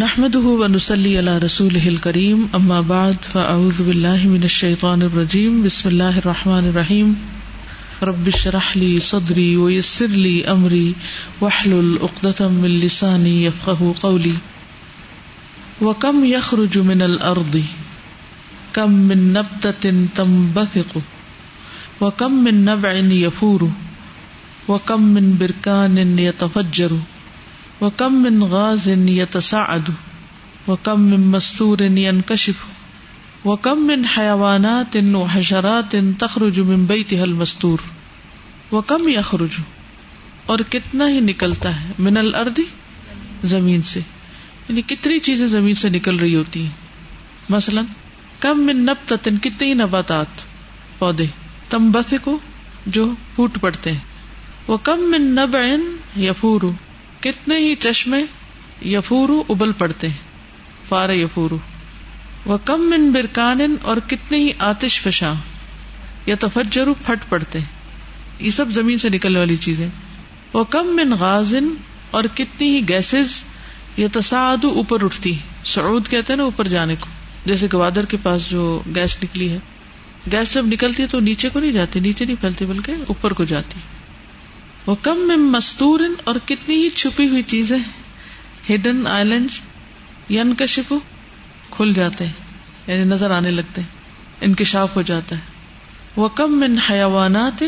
نحمده ونسلي على رسوله الكريم، أما بعد، فأعوذ بالله من الشيطان الرجيم. بسم الله الرحمن الرحيم. رب اشرح لي صدري ويسر لي أمري، واحلل عقدة من لساني يفقه قولي. وكم يخرج من الأرض؟ كم من نبتة تنبثق؟ وكم من نبع يفور؟ وكم من بركان يتفجر؟ وکم من غاز يتصاعد وكم من مستور ينكشف وكم من حيوانات وحشرات تخرج من بيتها المستور وكم يخرج اور کتنا ہی نکلتا ہے من الارض زمین سے۔ یعنی کتنی چیزیں زمین سے نکل رہی ہوتی ہیں۔ مثلا، کم من نبتت کتنی نباتات، پودے تمبث کو جو پھوٹ پڑتے ہیں۔ وہ کم من نبع یفور کتنے ہی چشمے یفورو ابل پڑتے ہیں فار یفورو۔ وہ کم من برکان اور کتنے ہی آتش فشاں یا تفجرو پھٹ پڑتے ہیں۔ یہ سب زمین سے نکلنے والی چیزیں۔ وہ کم من غازن اور کتنی ہی گیسز یا تصاد اوپر اٹھتی سعود کہتے ہیں نا اوپر جانے کو۔ جیسے گوادر کے پاس جو گیس نکلی ہے۔ گیس جب نکلتی ہے تو نیچے کو نہیں جاتی، نیچے نہیں پھیلتی، بلکہ اوپر کو جاتی۔ وہ کم میں مستور اور کتنی ہی چھپی ہوئی چیزیں ہڈن آئی لینڈ کھل جاتے ہیں یعنی نظر آنے لگتے ہیں، انکشاف ہو جاتا ہے۔ وہ کم من حیوانات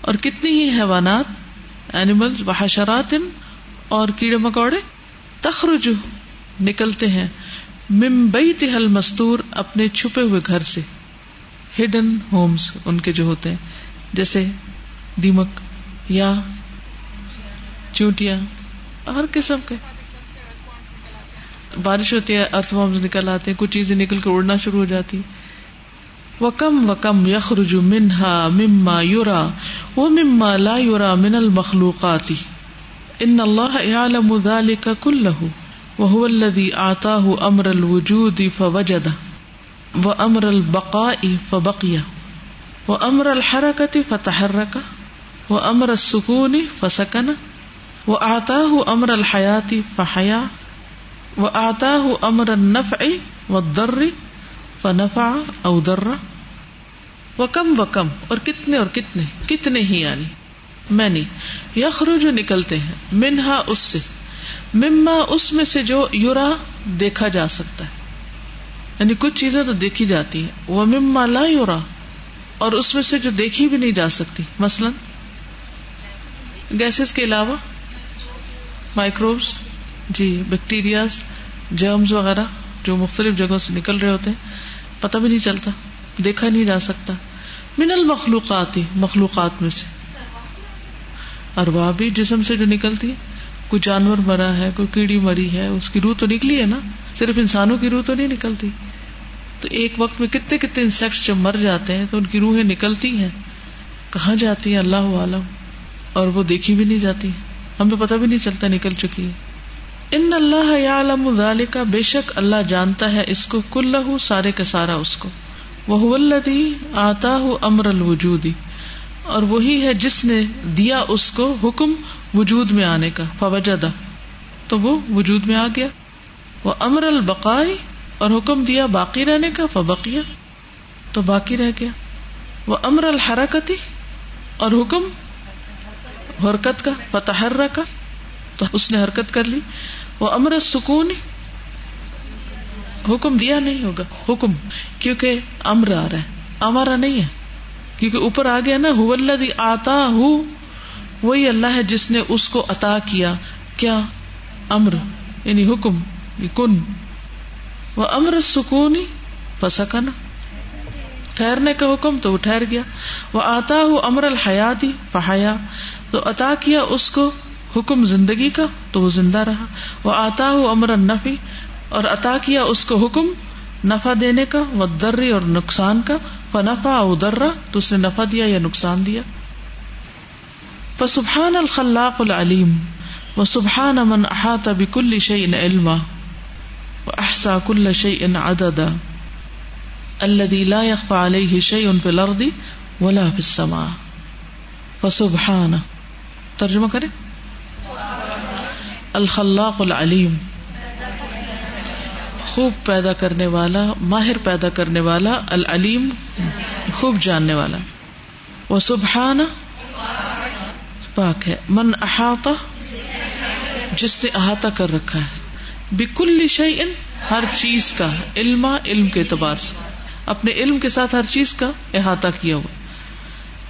اور کتنی ہی حیوانات اینیمل و حشرات اور کیڑے مکوڑے تخرج نکلتے ہیں۔ ممبئی تہل مستور اپنے چھپے ہوئے گھر سے ہڈن ہومس ان کے جو ہوتے ہیں، جیسے دیمک۔ یا چونٹیاں، ہر قسم کے۔ بارش ہوتی ہے، ارتھ فارم نکل آتے ہیں، کچھ چیزیں نکل کر اڑنا شروع ہو جاتی۔ وکم وکم یخرج منہا مما یورا وہ مما لا یورا من المخلوقاتی ان اللہ يعلم ذلك كله وهو الذي آتاه امر الوجود فوجد وامر البقاء فبقي وامر الحركة فتحرك وہ امر سکون فسکن، وہ آتا ہوں امر الحیاتی فحیا، وہ آتا ہوں امر نف و در فنفا او در و کم و کم، اور کتنے اور کتنے کتنے ہی یعنی میں نہیں یخرو جو نکلتے ہیں، منہا اس سے، مما اس میں سے جو یورا دیکھا جا سکتا ہے۔ یعنی کچھ چیزیں تو دیکھی جاتی ہیں۔ وہ مما لا یورا، اور اس میں سے جو دیکھی بھی نہیں جا سکتی۔ مثلاً گیسز کے علاوہ مائکروبس جی بیکٹیریاز، جرمز وغیرہ جو مختلف جگہوں سے نکل رہے ہوتے ہیں، پتہ بھی نہیں چلتا، دیکھا نہیں جا سکتا۔ من المخلوقات مخلوقات میں سے۔ اروا بھی جسم سے جو نکلتی ہے، کوئی جانور مرا ہے، کوئی کیڑی مری ہے، اس کی روح تو نکلی ہے نا؟ صرف انسانوں کی روح تو نہیں نکلتی۔ تو ایک وقت میں کتنے کتنے انسیکٹس جب مر جاتے ہیں، تو ان کی روحیں نکلتی ہیں۔ کہاں جاتی ہیں؟ اللہ عالم اور وہ دیکھی بھی نہیں جاتی ہمیں پتہ بھی نہیں چلتا نکل چکی ہے۔ ان اللہ عالم کا بے شک اللہ جانتا ہے اس کو کل سارے کا سارا اس کو۔ وہ الدی آتا ہوں امر الوجودی اور وہی ہے جس نے دیا اس کو حکم وجود میں آنے کا، فوجدہ۔ تو وہ وجود میں آ گیا۔ وہ امر البقائی اور حکم دیا باقی رہنے کا فبقیا تو باقی رہ گیا۔ وہ امر الحرکتی اور حکم حرکت کا فتح کا، تو اس نے حرکت کر لی۔ وہ امر سکون، حکم دیا نہیں ہوگا۔ حکم، کیونکہ امر آ رہا ہے۔ ہمارا نہیں ہے۔ کیونکہ اوپر آ گیا نا، ہو آتا ہوں وہی اللہ ہے جس نے اس کو عطا کیا۔ کیا؟ امر یعنی حکم یعنی کن۔ وہ امر سکون فسکن۔ ٹھہرنے کا حکم تو وہ ٹھہر گیا۔ وہ آتا ہوں امر الحیاتی فہیا تو عطا کیا اس کو حکم زندگی کا تو وہ زندہ رہا۔ وہ آتا ہو امر نفی اور عطا کیا اس کو حکم نفع دینے کا وہ درری اور نقصان کا۔ فنفا درا تو اس نے نفع دیا یا نقصان دیا۔ فسبحان الخلاق العلیم و سبحان امن احاط بکل شعی ان علما و احسا کل شعی ان عددا۔ الذي لا يخفى عليه شيء في الارض ولا في السماء۔ فسبحانه ترجمہ کرے الخلاق العلیم۔ خوب پیدا کرنے والا، ماہر پیدا کرنے والا، العلیم خوب جاننے والا۔ وہ سبحان پاک ہے۔ من احاطہ، جس نے احاطہ کر رکھا ہے۔ بکل شعین ہر چیز کا علم علم کے اعتبار سے۔ اپنے علم کے ساتھ ہر چیز کا احاطہ کیا ہوا۔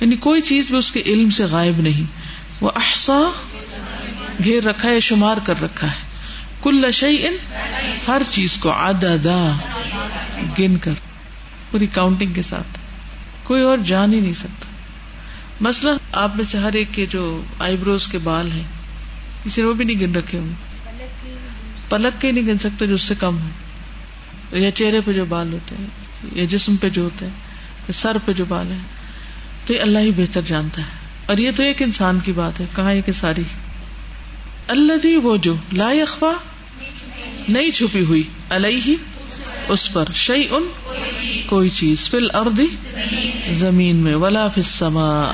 یعنی کوئی چیز بھی اس کے علم سے غائب نہیں۔ وہ احسا گھیر رکھا ہے، شمار کر رکھا ہے۔ کل شعین ہر چیز کو آدا گن کر، پوری کاؤنٹنگ کے ساتھ۔ کوئی اور جان ہی نہیں سکتا۔ مسئلہ آپ میں سے ہر ایک کے جو آئی بروز کے بال ہیں، کسی نے وہ بھی نہیں گن رکھے ہوں۔ پلک کے نہیں گن سکتے جو اس سے کم ہے یا چہرے پہ جو بال ہوتے ہیں، یا جسم پہ جو ہوتے ہیں سر پہ جو بال ہے تو یہ اللہ ہی بہتر جانتا ہے۔ اور یہ تو ایک انسان کی بات ہے کہاں یہ کہ ساری؟ اللہ وہ جو لا اخوا نہیں چھپی ہوئی اللہ اس پر شعی ان کوئی چیز فل اردی زمین میں ولا فما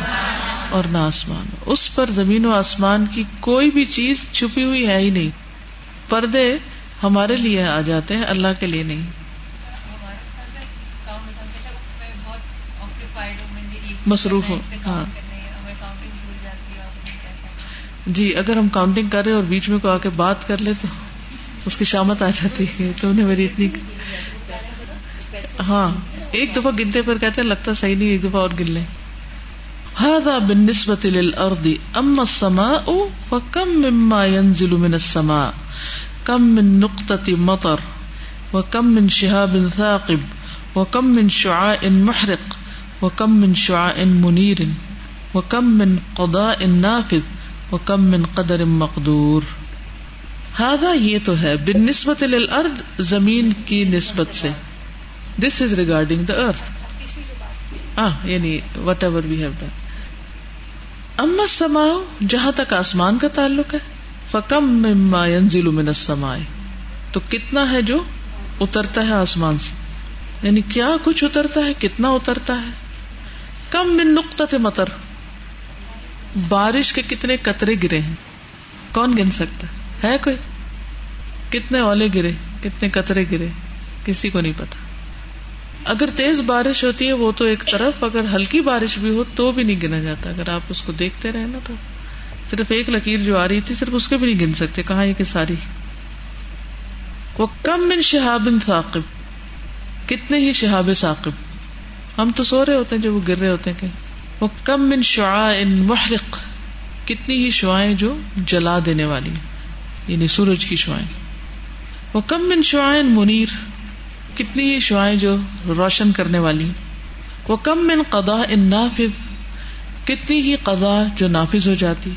اور نہ آسمان اس پر زمین و آسمان کی کوئی بھی چیز چھپی ہوئی ہے ہی نہیں۔ پردے ہمارے لیے آ جاتے ہیں اللہ کے لیے نہیں۔ مصروف ہو ہاں۔ جی اگر ہم کاؤنٹنگ کر رہے اور بیچ میں کو آ کے بات کر لے تو اس کی شامت آ جاتی ہے۔ تو انہیں میری اتنی ہاں ایک دفعہ گنتے پر کہتے ہیں، لگتا صحیح نہیں، ایک دفعہ اور گن لیں۔ هذا بالنسبة للأرض، أما السماء فكم مما ينزل من السماء؟ كم من نقطة مطر، وكم من شهاب ثاقب، وكم من شعاع محرق، وكم من شعاع منير، وكم من قضاء نافذ وكم من قدر مقدور۔ ہاضا یہ تو ہے بن نسبت الارض زمین کی نسبت سے۔ دس از ریگارڈنگ دا ارتھ یعنی whatever we have done اما سما جہاں تک آسمان کا تعلق ہے فکم مما ينزل من السماء۔ تو کتنا ہے جو اترتا ہے آسمان سے۔ یعنی کیا کچھ اترتا ہے، کتنا اترتا ہے۔ کم من نقطہ مطر۔ بارش کے کتنے قطرے گرے ہیں؟ کون گن سکتا؟ ہے کوئی؟ کتنے اولے گرے؟ کتنے قطرے گرے؟ کسی کو نہیں پتا۔ اگر تیز بارش ہوتی ہے، وہ تو ایک طرف، اگر ہلکی بارش بھی ہو تو بھی نہیں گنا جاتا۔ اگر آپ اس کو دیکھتے رہے نا تو۔ صرف ایک لکیر جو آ رہی تھی، صرف اس کے بھی نہیں گن سکتے۔ کہاں یہ کہ ساری؟ وہ کم من شہاب ثاقب۔ کتنے ہی شہاب ثاقب۔ ہم تو سو رہے ہوتے ہیں جو وہ گر رہے ہوتے ہیں کہ وہ کم من شعاع محرق کتنی ہی شعائیں جو جلا دینے والی یعنی سورج کی شوائیں وہ کم من شعائن منیر کتنی ہی شعائیں جو روشن کرنے والی وہ کم من قدا ان نافذ کتنی ہی قدا جو نافذ ہو جاتی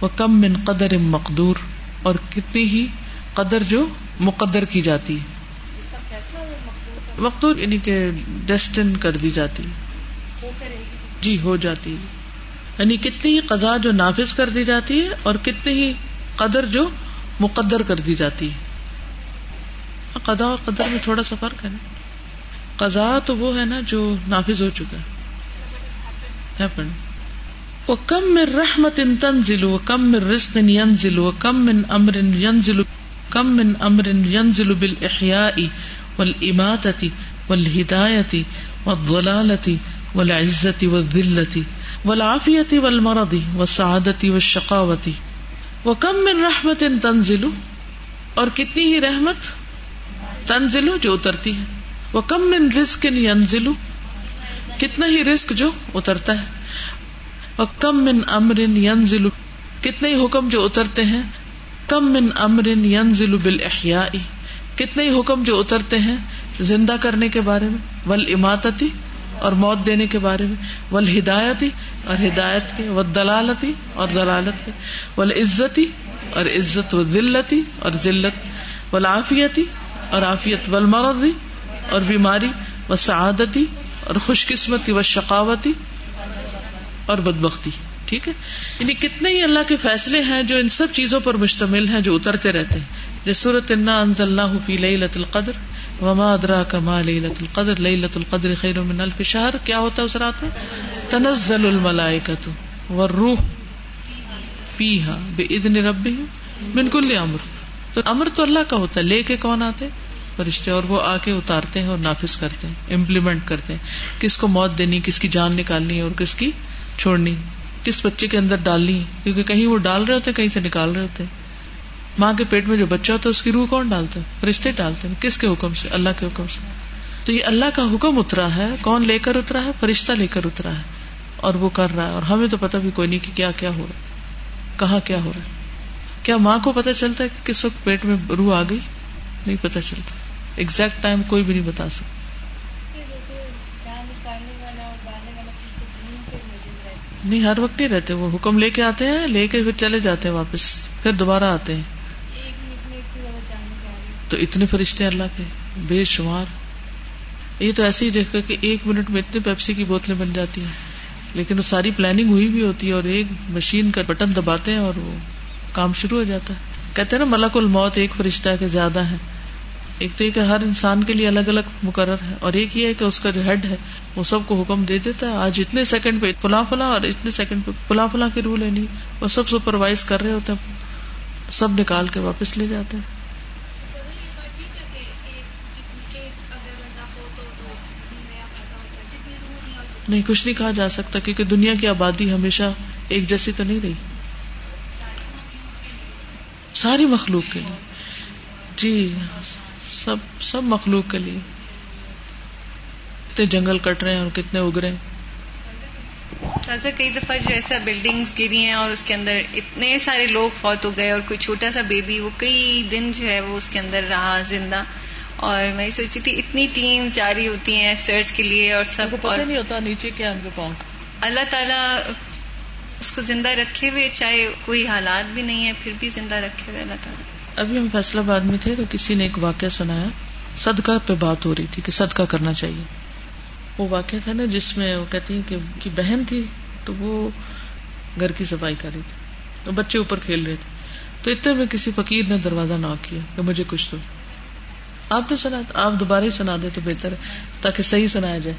وہ کم من قدر مقدور اور کتنی ہی قدر جو مقدر کی جاتی مقدور یعنی کہ ڈیسٹن کر دی جاتی جی ہو جاتی ہے۔ یعنی کتنی ہی قضا جو نافذ کر دی جاتی ہے اور کتنی ہی قدر جو مقدر کر دی جاتی ہے۔ ہاں، قدا اور قدر میں تھوڑا سا فرق ہے نا۔ قزا تو وہ ہے نا جو نافذ ہو چکا ہے۔ وہ کم من رحمت ان تنزل و کم من رزق ينزل و کم من امر ينزل کم من امر ينزل بالاحیاء والاماتة والهدایة والضلالة والعزة والذلة والعافية والمرض والسعادة والشقاوة وہ کم من رحمت ان تنزلو اور کتنی ہی رحمت تنزلو جو اترتی ہے وہ کم من رزق ینزلو کتنا ہی رزق جو اترتا ہے وہ کم من امر ینزلو کتنے ہی حکم جو اترتے ہیں کم من امر ینزل بالاحیاء کتنے ہی حکم جو اترتے ہیں زندہ کرنے کے بارے میں ول اماتتی اور موت دینے کے بارے میں۔ ول ہدایتی اور ہدایت کے و دلالتی اور دلالت کے۔ ول عزتی اور عزت و ذلتی اور ذلت۔ و لافیتی اور عافیت۔ ولمرضی اور بیماری۔ و سعادتی اور خوش قسمتی و شقاوتی اور بدبختی۔ ٹھیک ہے؟ یعنی کتنے ہی اللہ کے فیصلے ہیں جو ان سب چیزوں پر مشتمل ہیں، جو اترتے رہتے ہیں۔ جس صورت انا انزل اللہ فی لیلۃ القدر۔ وما ادرا کما لیلت القدر. لیلت القدر خیر من الف شہر کیا ہوتا ہے اس رات میں؟ تنزل الملائکۃ والروح فیها باذن ربهم من کل امر. تو امر تو اللہ کا ہوتا ہے. لے کے کون آتے فرشتے. اور وہ آ کے اتارتے ہیں اور نافذ کرتے ہیں. امپلیمنٹ کرتے ہیں. کس کو موت دینی، کس کی جان نکالنی اور کس کی چھوڑنی، کس بچے کے اندر ڈالنی. کیونکہ کہیں وہ ڈال رہے ہوتے کہیں سے نکال رہے ہوتے ماں کے پیٹ میں جو بچہ ہوتا ہے، اس کی روح کون ڈالتا ہے؟ فرشتے ڈالتے ہیں۔ کس کے حکم سے؟ اللہ کے حکم سے۔ تو یہ اللہ کا حکم اترا ہے، کون لے کر اترا ہے؟ فرشتہ لے کر اترا ہے۔ اور وہ کر رہا ہے۔ اور ہمیں تو پتا بھی کوئی نہیں کہ کیا کیا ہو رہا ہے۔ کہاں کیا ہو رہا ہے۔ کیا ماں کو پتا چلتا ہے کہ کس وقت پیٹ میں روح آ گئی؟ نہیں پتا چلتا۔ ایگزیکٹ ٹائم کوئی بھی نہیں بتا سکتا۔ نہیں، ہر وقت نہیں رہتے۔ وہ حکم لے کے آتے ہیں، لے کے پھر چلے جاتے ہیں واپس۔ پھر دوبارہ آتے ہیں۔ تو اتنے فرشتے اللہ کے بے شمار۔ یہ تو ایسے ہی دیکھا کہ ایک منٹ میں اتنے پیپسی کی بوتلیں بن جاتی ہیں۔ لیکن وہ ساری پلاننگ ہوئی بھی ہوتی ہے اور ایک مشین کا بٹن دباتے ہیں اور وہ کام شروع ہو جاتا ہے۔ کہتے ہیں نا ملک الموت ایک فرشتہ کے زیادہ ہے ایک تو یہ کہ ہر انسان کے لیے الگ الگ مقرر ہے اور ایک یہ ہے کہ اس کا جو ہیڈ ہے وہ سب کو حکم دے دیتا ہے۔ آج اتنے سیکنڈ پہ فلاں فلاں اور اتنے سیکنڈ پہ فلاں فلاں کے رول ہے۔ نہیں وہ سب سپروائز کر رہے ہوتے ہیں۔ سب نکال کے واپس لے جاتے ہیں۔ نہیں، کچھ نہیں کہا جا سکتا کیونکہ دنیا کی آبادی ہمیشہ ایک جیسی تو نہیں رہی۔ ساری مخلوق کے لیے۔ جی سب سب مخلوق کے لیے۔ کتنے جنگل کٹ رہے ہیں اور کتنے اگ رہے ہیں۔ سازا کئی دفعہ جو ایسا بلڈنگز گری ہیں اور اس کے اندر اتنے سارے لوگ فوت ہو گئے اور کوئی چھوٹا سا بیبی وہ کئی دن جو ہے وہ اس کے اندر رہا زندہ۔ اور میں سوچی تھی اتنی ٹیم جاری ہوتی ہیں سرچ کے لیے اور سب پتہ نہیں ہوتا نیچے کیا پاؤں۔ اللہ تعالیٰ اس کو زندہ رکھے ہوئے چاہے کوئی حالات بھی نہیں ہے پھر بھی زندہ رکھے ہوئے اللہ تعالیٰ۔ ابھی ہم فیصلہ باد میں تھے تو کسی نے ایک واقعہ سنایا صدقہ پہ بات ہو رہی تھی کہ صدقہ کرنا چاہیے۔ وہ واقعہ تھا نا جس میں وہ کہتی ہیں کہ بہن تھی تو وہ گھر کی صفائی کر رہی تھی۔ تو بچے اوپر کھیل رہے تھے۔ تو اتنے میں کسی فقیر نے دروازہ نہ کیا کہ مجھے کچھ تو آپ نے سنا آپ دوبارہ ہی سنا دیں تو بہتر ہے، تاکہ صحیح سنایا جائے۔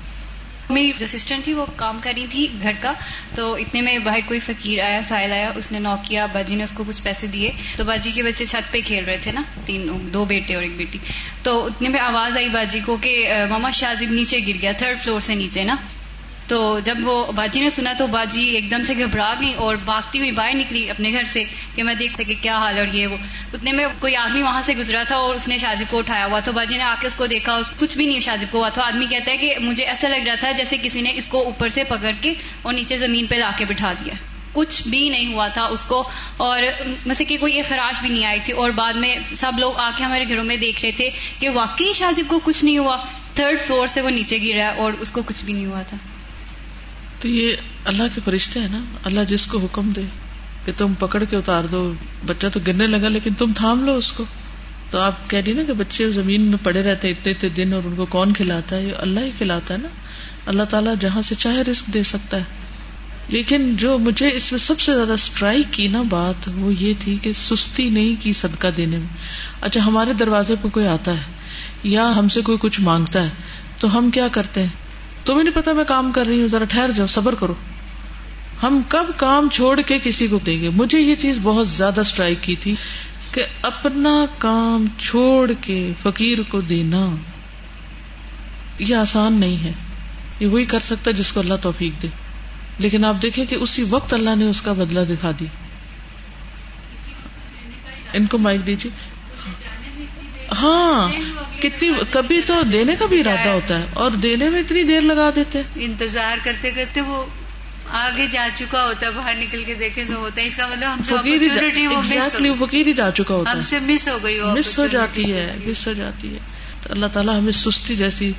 میری جو سسٹر تھی، وہ کام کر رہی تھی گھر کا، تو اتنے میں باہر کوئی فقیر آیا، سائل آیا، اس نے نوک کیا، باجی نے اس کو کچھ پیسے دیے۔ تو باجی کے بچے چھت پہ کھیل رہے تھے نا، تین دو بیٹے اور ایک بیٹی۔ تو اتنے میں آواز آئی باجی کو کہ ماما شازیب نیچے گر گیا تھرڈ فلور سے نیچے نا۔ تو جب وہ باجی نے سنا تو باجی ایک دم سے گھبرا گئی اور بھاگتی ہوئی باہر نکلی اپنے گھر سے کہ میں دیکھتا کہ کیا حال اور یہ وہ۔ اتنے میں کوئی آدمی وہاں سے گزرا تھا اور اس نے شازب کو اٹھایا ہوا تو باجی نے آ کے اس کو دیکھا کچھ بھی نہیں شازب کو ہوا۔ تو آدمی کہتا ہے کہ مجھے ایسا لگ رہا تھا جیسے کسی نے اس کو اوپر سے پکڑ کے اور نیچے زمین پہ لا کے بٹھا دیا۔ کچھ بھی نہیں ہوا تھا اس کو اور ویسے کہ کوئی خراش بھی نہیں آئی تھی اور بعد میں سب لوگ آ کے ہمارے گھروں میں دیکھ رہے تھے کہ واقعی شازب کو کچھ نہیں ہوا۔ تھرڈ فلور سے وہ نیچے گرا اور اس کو کچھ بھی نہیں ہوا تھا۔ تو یہ اللہ کے فرشتے ہیں نا، اللہ جس کو حکم دے کہ تم پکڑ کے اتار دو، بچہ تو گرنے لگا لیکن تم تھام لو اس کو۔ تو آپ کہہ رہی نا کہ بچے زمین میں پڑے رہتے اتنے اتنے دن اور ان کو کون کھلاتا ہے؟ یہ اللہ ہی کھلاتا ہے نا۔ اللہ تعالیٰ جہاں سے چاہے رسک دے سکتا ہے۔ لیکن جو مجھے اس میں سب سے زیادہ اسٹرائک کی نا بات، وہ یہ تھی کہ سستی نہیں کی صدقہ دینے میں۔ اچھا ہمارے دروازے پہ کوئی آتا ہے یا ہم سے کوئی کچھ مانگتا ہے، تو ہم کیا کرتے ہیں؟ تمہیں نہیں پتا میں کام کر رہی ہوں، ذرا ٹھہر جاؤ، صبر کرو۔ ہم کب کام چھوڑ کے کسی کو دیں گے؟ مجھے یہ چیز بہت زیادہ اسٹرائک کی تھی کہ اپنا کام چھوڑ کے فقیر کو دینا یہ آسان نہیں ہے۔ یہ وہی کر سکتا جس کو اللہ توفیق دے۔ لیکن آپ دیکھیں کہ اسی وقت اللہ نے اس کا بدلہ دکھا دی ان کو مائک دیجیے۔ ہاں کتنی کبھی تو دینے کا بھی ارادہ ہوتا ہے اور دینے میں اتنی دیر لگا دیتے انتظار کرتے کرتے وہ آگے جا چکا ہوتا ہے باہر نکل کے دیکھے تو ہوتا ہے۔ اس کا مطلب ہم سے فقیر ہی جا چکا ہوتا ہے۔ ہم سے مس ہو گئی مس ہو جاتی ہے مس ہو جاتی ہے۔ تو اللہ تعالیٰ ہمیں سستی جیسی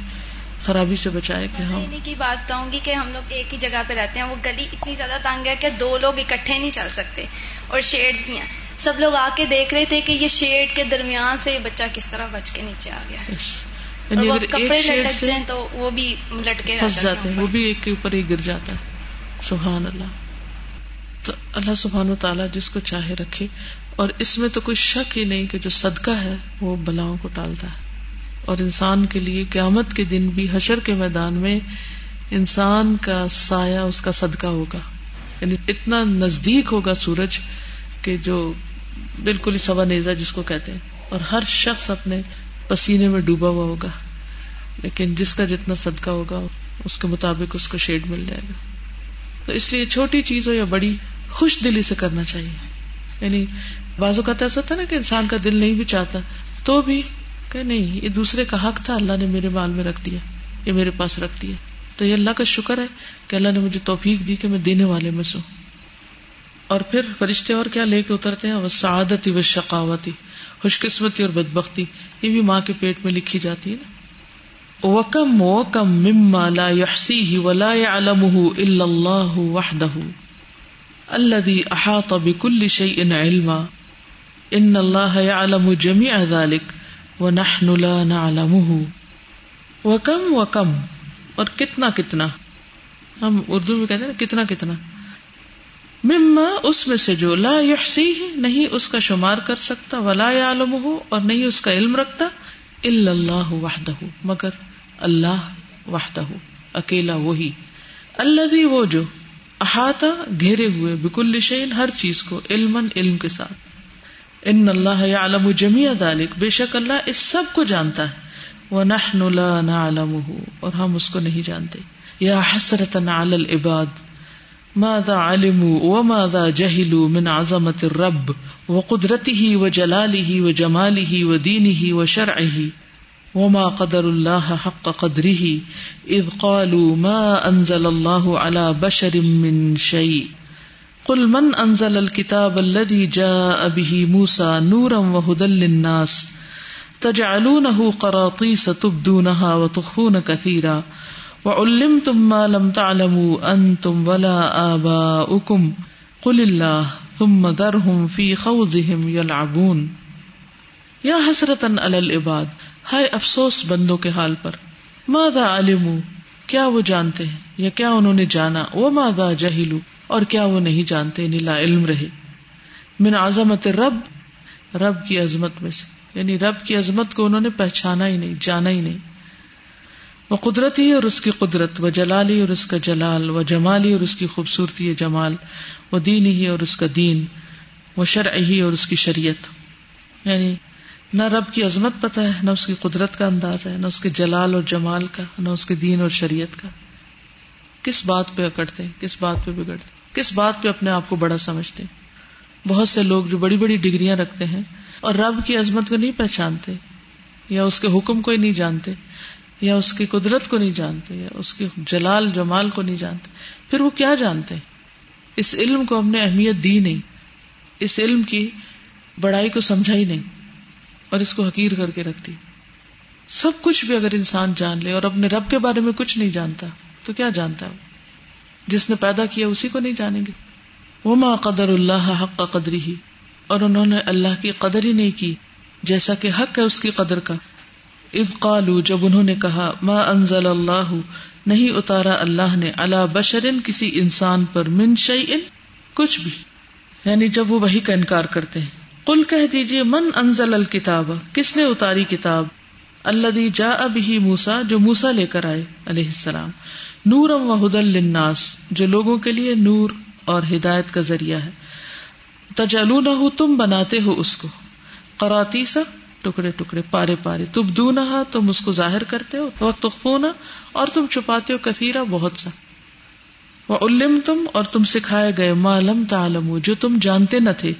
خرابی سے بچائے کہ ہم کی بات کہوں گی کہ ہم لوگ ایک ہی جگہ پہ رہتے ہیں وہ گلی اتنی زیادہ تانگ ہے کہ دو لوگ اکٹھے نہیں چل سکتے اور شیڈز بھی ہیں۔ سب لوگ آ کے دیکھ رہے تھے کہ یہ شیڈ کے درمیان سے یہ بچہ کس طرح بچ کے نیچے آ گیا یعنی کپڑے لٹک جائیں تو وہ بھی لٹکے پھنس جاتے ہیں۔ وہ بھی ایک کے اوپر ہی گر جاتا ہے۔ سبحان اللہ۔ تو اللہ سبحان و تعالیٰ جس کو چاہے رکھے۔ اور اس میں تو کوئی شک ہی نہیں کہ جو صدقہ ہے وہ بلاؤں کو ٹالتا ہے۔ اور انسان کے لیے قیامت کے دن بھی حشر کے میدان میں انسان کا سایہ، اس کا صدقہ ہوگا۔ یعنی اتنا نزدیک ہوگا سورج کہ جو بالکل ہی سوا نیزا جس کو کہتے ہیں۔ اور ہر شخص اپنے پسینے میں ڈوبا ہوا ہوگا۔ لیکن جس کا جتنا صدقہ ہوگا، اس کے مطابق اس کو شیڈ مل جائے گا۔ تو اس لیے چھوٹی چیز ہو یا بڑی، خوش دلی سے کرنا چاہیے۔ یعنی بازو کا ایسا ہوتا نا کہ انسان کا دل نہیں بھی چاہتا، تو بھی کہ نہیں، یہ دوسرے کا حق تھا، اللہ نے میرے مال میں رکھ دیا، یہ میرے پاس رکھ دیا۔ تو یہ اللہ کا شکر ہے کہ اللہ نے مجھے توفیق دی کہ میں دینے والے میں سو اور پھر فرشتے اور کیا لے کے اترتے ہیں؟ وہ سعادت و شقاوتی خوش قسمتی اور بدبختی، یہ بھی ماں کے پیٹ میں لکھی جاتی ہے نا۔ وکم وکم مما لا يحصيه ولا يعلمه الا الله وحده۔ الذي احاط بكل شيء علما ان الله يعلم جميع ذلك۔ ونحن لا نعلمه. وکم وکم، اور کتنا کتنا؟ ہم اردو میں کہتے ہیں کتنا کتنا؟ مما، اس میں سے جو لا یحسی نہیں اس کا شمار کر سکتا، ولا عالم ہو اور نہیں اس کا علم رکھتا اللہ وحدہ، مگر اللہ وحدہ، اکیلا وہی۔ اللہ بھی وہ جو احاطہ، گھیرے ہوئے، بکل شعین ہر چیز کو علم علم کے ساتھ۔ ان اللہ عالم جمی ذالک بے شک اللہ اس سب کو جانتا ہے۔ وہ نہ نعلمہ اور ہم اس کو نہیں جانتے۔ یا حسرت علی العباد، ماذا علموا وماذا جهلوا من عظمة الرب وقدرته وجلاله وجماله ودينه وشرعه وما قدر الله حق قدره إذ قالوا ما أنزل الله على بشر من شيء۔ قل من أنزل الكتاب الذي جاء به موسى نورا وهدى للناس تجعلونه قراطيس تبدونها وتخفون كثيرا وعلمتم ما لم تعلموا انتم ولا آباؤكم قل الله ثم ذرهم في خوضهم يلعبون یا حسرتا علی العباد، ہائے افسوس بندوں کے حال پر۔ ماذا علموا؟ کیا وہ جانتے ہیں یا کیا انہوں نے جانا؟ وہ ماذا جہلوا؟ اور کیا وہ نہیں جانتے یعنی لا علم رہے۔ من عظمت رب رب کی عظمت میں سے۔ یعنی رب کی عظمت کو انہوں نے پہچانا ہی نہیں، جانا ہی نہیں۔ وہ قدرتی اور اس کی قدرت، وہ جلالی اور اس کا جلال، وہ جمالی اور اس کی خوبصورتی جمال۔ وہ دین ہی اور اس کا دین، وہ شرع ہی اور اس کی شریعت۔ یعنی نہ رب کی عظمت پتہ ہے، نہ اس کی قدرت کا انداز ہے، نہ اس کے جلال اور جمال کا، نہ اس کے دین اور شریعت کا۔ کس بات پہ اکڑتے ہیں؟ کس بات پہ بگڑتے کس بات پہ اپنے آپ کو بڑا سمجھتے بہت سے لوگ جو بڑی بڑی ڈگریاں رکھتے ہیں اور رب کی عظمت کو نہیں پہچانتے، یا اس کے حکم کو ہی نہیں جانتے، یا اس کی قدرت کو نہیں جانتے، یا اس کی جلال جمال کو نہیں جانتے، پھر وہ کیا جانتے اس علم کو ہم نے اہمیت دی نہیں، اس علم کی بڑائی کو سمجھا ہی نہیں اور اس کو حقیر کر کے رکھتی سب کچھ بھی اگر انسان جان لے اور اپنے رب کے بارے میں کچھ نہیں جانتا، تو کیا جانتا وہ؟ جس نے پیدا کیا اسی کو نہیں جانیں گے۔ وہ ماں قدر اللہ حق کا قدری ہی اور انہوں نے اللہ کی قدر ہی نہیں کی، جیسا کہ حق ہے اس کی قدر کا۔ اب قالو جب انہوں نے کہا، ما انزل اللہ نہیں اتارا اللہ نے اللہ بشرن کسی انسان پر من شعین کچھ بھی۔ یعنی جب وہ وہی کا انکار کرتے ہیں۔ کل کہہ دیجیے من انزل الکتاب کس نے اتاری کتاب؟ اللہ جا اب ہی موسا جو موسا لے کر آئے، علیہ السلام. نور و ہدل للناس، جو لوگوں کے لیے نور اور ہدایت کا ذریعہ ہے. تجلو تم بناتے ہو اس کو. قراتی سا ٹکڑے ٹکڑے، پارے پارے. تم دو نہ تم اس کو ظاہر کرتے ہو. وقت خونا اور تم چھپاتے ہو کثیرا بہت سا. وہ علم تم اور تم سکھائے گئے معلوم تعلم جو تم جانتے نہ تھے.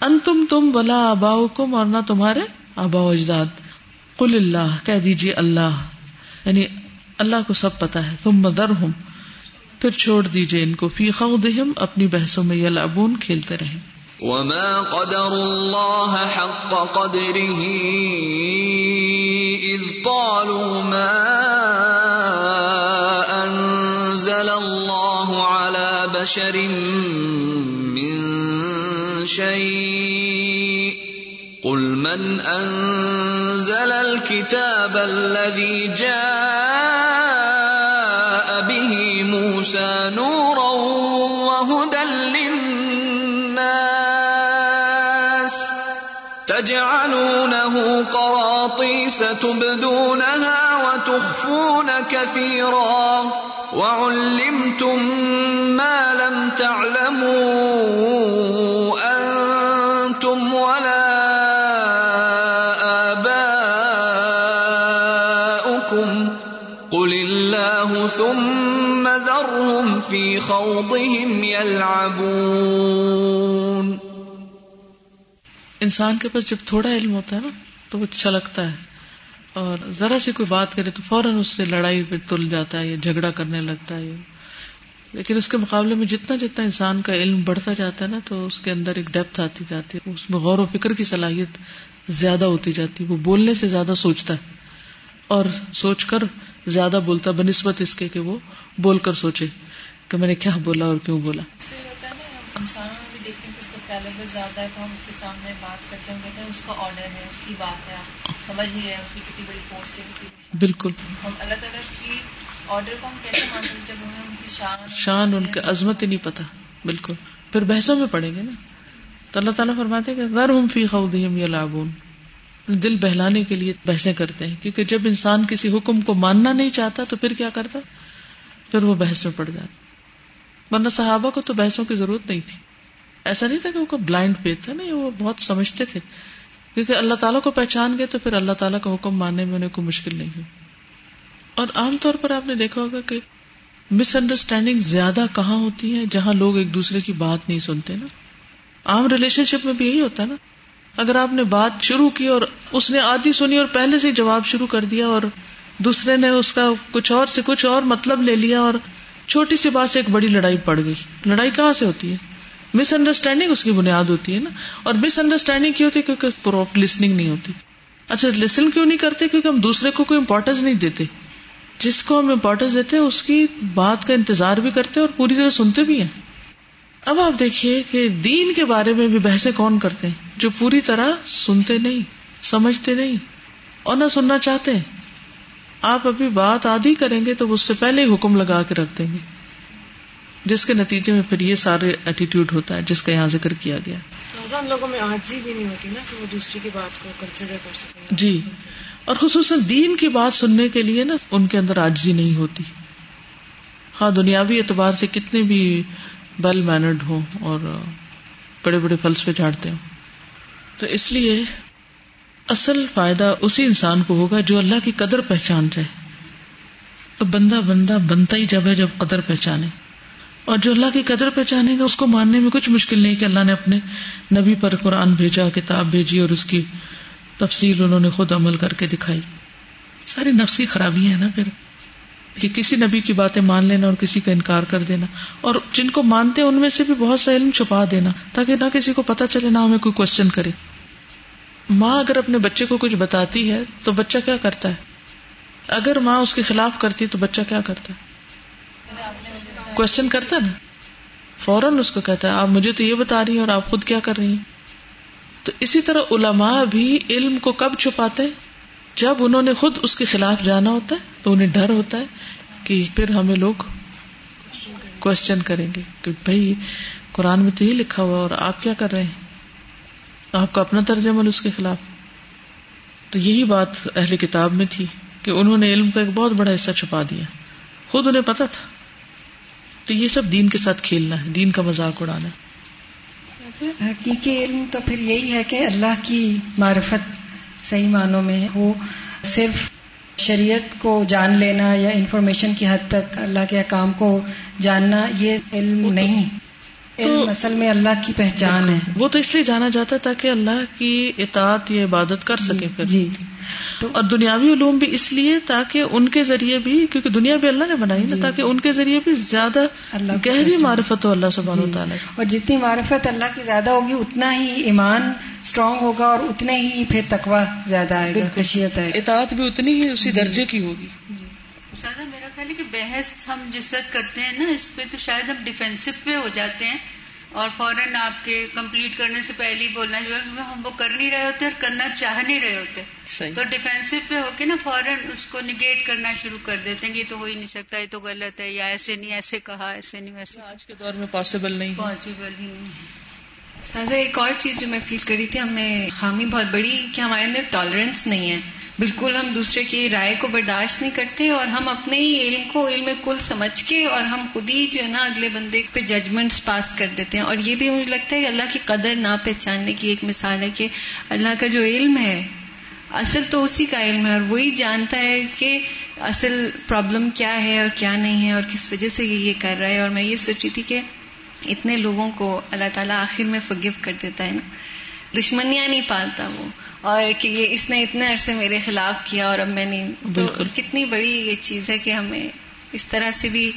ان تم تم بلا آبا کم اور نہ تمہارے آبا اجداد. کل اللہ، کہہ دیجیے اللہ۔ یعنی اللہ کو سب پتا ہے۔ تم مدر ہوں پھر چھوڑ دیجیے ان کو۔ فی خودہم اپنی بحثوں میں یلعبون، کھیلتے رہیں۔ وما قدر الله حق قدره إذ قالوا ما أنزل الله على بشر من شيء الذي جاء به موسى نورا وهدى للناس تجعلونه قراطيس تبدون خوضهم يلعبون انسان کے پاس جب تھوڑا علم ہوتا ہے نا، تو وہ اچھا چھلکتا ہے۔ اور ذرا سی کوئی بات کرے تو فوراً اس سے لڑائی پہ تل جاتا ہے یا جھگڑا کرنے لگتا ہے۔ لیکن اس کے مقابلے میں جتنا جتنا انسان کا علم بڑھتا جاتا ہے نا، تو اس کے اندر ایک ڈیپتھ آتی جاتی ہے۔ اس میں غور و فکر کی صلاحیت زیادہ ہوتی جاتی ہے۔ وہ بولنے سے زیادہ سوچتا ہے۔ اور سوچ کر زیادہ بولتا بہ نسبت اس کے کہ وہ بول کر سوچے۔ کہ میں نے کیا بولا اور کیوں بولا؟ انسانوں میں بھی دیکھتے ہیں کہ اس کا زیادہ ہے تو ہم اس کے سامنے بات کرتے ہیں کہتے ہیں اس کا آرڈر ہے اس کی بات ہے آپ سمجھ نہیں رہے اس کی کتنی بڑی پوسٹ ہے کتنی بالکل۔ ہم اللہ تعالیٰ کی آرڈر کو ہم کیسے مانتے ہیں؟ جب ہمیں ان کی شان شان ان کی عظمت ہی نہیں پتا۔ بالکل۔ پھر بحثوں میں پڑیں گے نا۔ تو اللہ تعالیٰ فرماتے کہ ذر ہم فی خودہم یلعبون۔ دل بہلانے کے لیے بحثیں کرتے ہیں۔ کیونکہ جب انسان کسی حکم کو ماننا نہیں چاہتا تو پھر کیا کرتا؟ پھر وہ بحث میں پڑ جاتا۔ ورنہ صحابہ کو تو بحثوں کی ضرورت نہیں تھی۔ ایسا نہیں تھا کہ وہ بلائنڈ پہ تھا، نہیں، وہ بہت سمجھتے تھے۔ کیونکہ اللہ تعالیٰ کو پہچان گئے تو پھر اللہ تعالیٰ کا حکم ماننے میں انہیں کوئی مشکل نہیں ہوئی اور عام طور پر آپ نے دیکھا ہوگا کہ مس انڈرسٹینڈنگ زیادہ کہاں ہوتی ہے؟ جہاں لوگ ایک دوسرے کی بات نہیں سنتے نا۔ عام ریلیشن شپ میں بھی یہی ہوتا ہے نا۔ اگر آپ نے بات شروع کی اور اس نے آدھی سنی اور پہلے سے جواب شروع کر دیا اور دوسرے نے اس کا کچھ اور سے کچھ اور مطلب لے لیا اور چھوٹی سی بات سے ایک بڑی لڑائی پڑ گئی۔ لڑائی کہاں سے ہوتی ہے؟ مس انڈرسٹینڈنگ اس کی بنیاد ہوتی ہے نا۔ اور مس انڈرسٹینڈنگ کی ہوتی ہے؟ کیونکہ لسننگ نہیں ہوتی۔ اچھا لسن کیوں نہیں کرتے؟ کیونکہ ہم دوسرے کو کوئی امپورٹینس نہیں دیتے۔ جس کو ہم امپورٹینس دیتے ہیں، اس کی بات کا انتظار بھی کرتے اور پوری طرح سنتے بھی ہیں۔ اب آپ دیکھیے کہ دین کے بارے میں بھی بحثیں کون کرتے ہیں؟ جو پوری طرح سنتے نہیں، سمجھتے نہیں اور نہ سننا چاہتے ہیں۔ آپ ابھی بات آدھی کریں گے تو اس سے پہلے ہی حکم لگا کے رکھ دیں گے۔ جس کے نتیجے میں پھر یہ سارے ایٹیٹیوڈ ہوتا ہے جس کا یہاں ذکر کیا گیا۔ لوگوں میں بھی نہیں ہوتی نا کہ وہ دوسری کی بات کو کنسیڈر کر سکے جی۔ اور خصوصاً دین کی بات سننے کے لیے نا ان کے اندر آجزی نہیں ہوتی۔ ہاں دنیاوی اعتبار سے کتنے بھی ویل مینرڈ ہو اور بڑے بڑے فلسفے جھاڑتے ہوں۔ تو اس لیے اصل فائدہ اسی انسان کو ہوگا جو اللہ کی قدر پہچان جائے تو بندہ بندہ بنتا ہی جب ہے جب قدر پہچانے۔ اور جو اللہ کی قدر پہچانے گا، اس کو ماننے میں کچھ مشکل نہیں کہ اللہ نے اپنے نبی پر قرآن بھیجا، کتاب بھیجی اور اس کی تفصیل انہوں نے خود عمل کر کے دکھائی۔ ساری نفس کی خرابی ہے نا پھر۔ کہ کسی نبی کی باتیں مان لینا اور کسی کا انکار کر دینا۔ اور جن کو مانتے ہیں، ان میں سے بھی بہت سا علم چھپا دینا، تاکہ نہ کسی کو پتا چلے، نہ ہمیں کوئی کوشچن کرے۔ ماں اگر اپنے بچے کو کچھ بتاتی ہے تو بچہ کیا کرتا ہے؟ اگر ماں اس کے خلاف کرتی تو بچہ کیا کرتا ہے؟ کوشچن کرتا نا؟ فوراً اس کو کہتا ہے، آپ مجھے تو یہ بتا رہی ہیں اور آپ خود کیا کر رہی ہیں؟ تو اسی طرح علماء بھی علم کو کب چھپاتے ہیں؟ جب انہوں نے خود اس کے خلاف جانا ہوتا ہے تو انہیں ڈر ہوتا ہے کہ پھر ہمیں لوگ کوشچن کریں گے کہ بھائی قرآن میں تو یہ لکھا ہوا اور آپ کیا کر رہے ہیں؟ آپ کا اپنا طرز عمل اس کے خلاف۔ تو یہی بات اہل کتاب میں تھی کہ انہوں نے علم کا ایک بہت بڑا حصہ چھپا دیا۔ خود انہیں پتا تھا۔ تو یہ سب دین کے ساتھ کھیلنا ہے دین کا مذاق اڑانا۔ حقیقی علم تو پھر یہی ہے کہ اللہ کی معرفت صحیح معنوں میں وہ صرف شریعت کو جان لینا یا انفارمیشن کی حد تک اللہ کے احکام کو جاننا یہ علم نہیں۔ علم اصل میں اللہ کی پہچان ہے۔ وہ تو اس لیے جانا جاتا ہے تاکہ اللہ کی اطاعت یا عبادت کر سکے پھر۔ جی۔ اور دنیاوی علوم بھی اس لیے تاکہ ان کے ذریعے بھی کیونکہ دنیا بھی اللہ نے بنائی نا جی۔ تاکہ ان کے ذریعے بھی زیادہ اللہ گہری۔ معرفت ہو اللہ سبحانہ جی۔ تعالیٰ اور جتنی معرفت اللہ کی زیادہ ہوگی اتنا ہی ایمان اسٹرانگ ہوگا اور اتنے ہی پھر تقوا زیادہ آئے گا خشیت آئے گا۔ اطاعت بھی اتنی ہی اسی درجے کی ہوگی۔ استاذہ میرا خیال ہے کہ بحث ہم جس وقت کرتے ہیں نا اس پہ تو شاید ہم ڈیفینسو پہ ہو جاتے ہیں۔ اور فوراً آپ کے کمپلیٹ کرنے سے پہلے ہی بولنا جو ہے ہم وہ کر نہیں رہے ہوتے اور کرنا چاہ نہیں رہے ہوتے۔ صحیح۔ تو ڈیفینسو پہ ہو کے نا فوراً اس کو نگیٹ کرنا شروع کر دیتے ہیں کہ یہ تو ہو ہی نہیں سکتا یہ تو غلط ہے یا ایسے نہیں ایسے کہا ایسے نہیں ویسے۔ آج کے دور میں پاسبل نہیں ہے۔ پاسبل ہی نہیں سازا ایک اور چیز جو میں فیل کری تھی ہمیں خامی بہت بڑی کہ ہمارے اندر ٹالرنس نہیں ہے۔ بالکل ہم دوسرے کی رائے کو برداشت نہیں کرتے اور ہم اپنے ہی علم کو علم کل سمجھ کے اور ہم خود ہی جو ہے نا اگلے بندے پہ ججمنٹس پاس کر دیتے ہیں اور یہ بھی مجھے لگتا ہے کہ اللہ کی قدر نہ پہچاننے کی ایک مثال ہے کہ اللہ کا جو علم ہے، اصل تو اسی کا علم ہے اور وہی جانتا ہے کہ اصل پرابلم کیا ہے اور کیا نہیں ہے اور کس وجہ سے یہ یہ کر رہا ہے اور میں یہ سوچی تھی کہ اتنے لوگوں کو اللہ تعالیٰ آخر میں فگیو کر دیتا ہے نا۔ دشمنیاں نہیں پالتا وہ۔ اور کہ یہ اس نے اتنے عرصے میرے خلاف کیا اور اب میں نہیں تو۔ کتنی بڑی یہ چیز ہے کہ ہمیں اس طرح سے بھی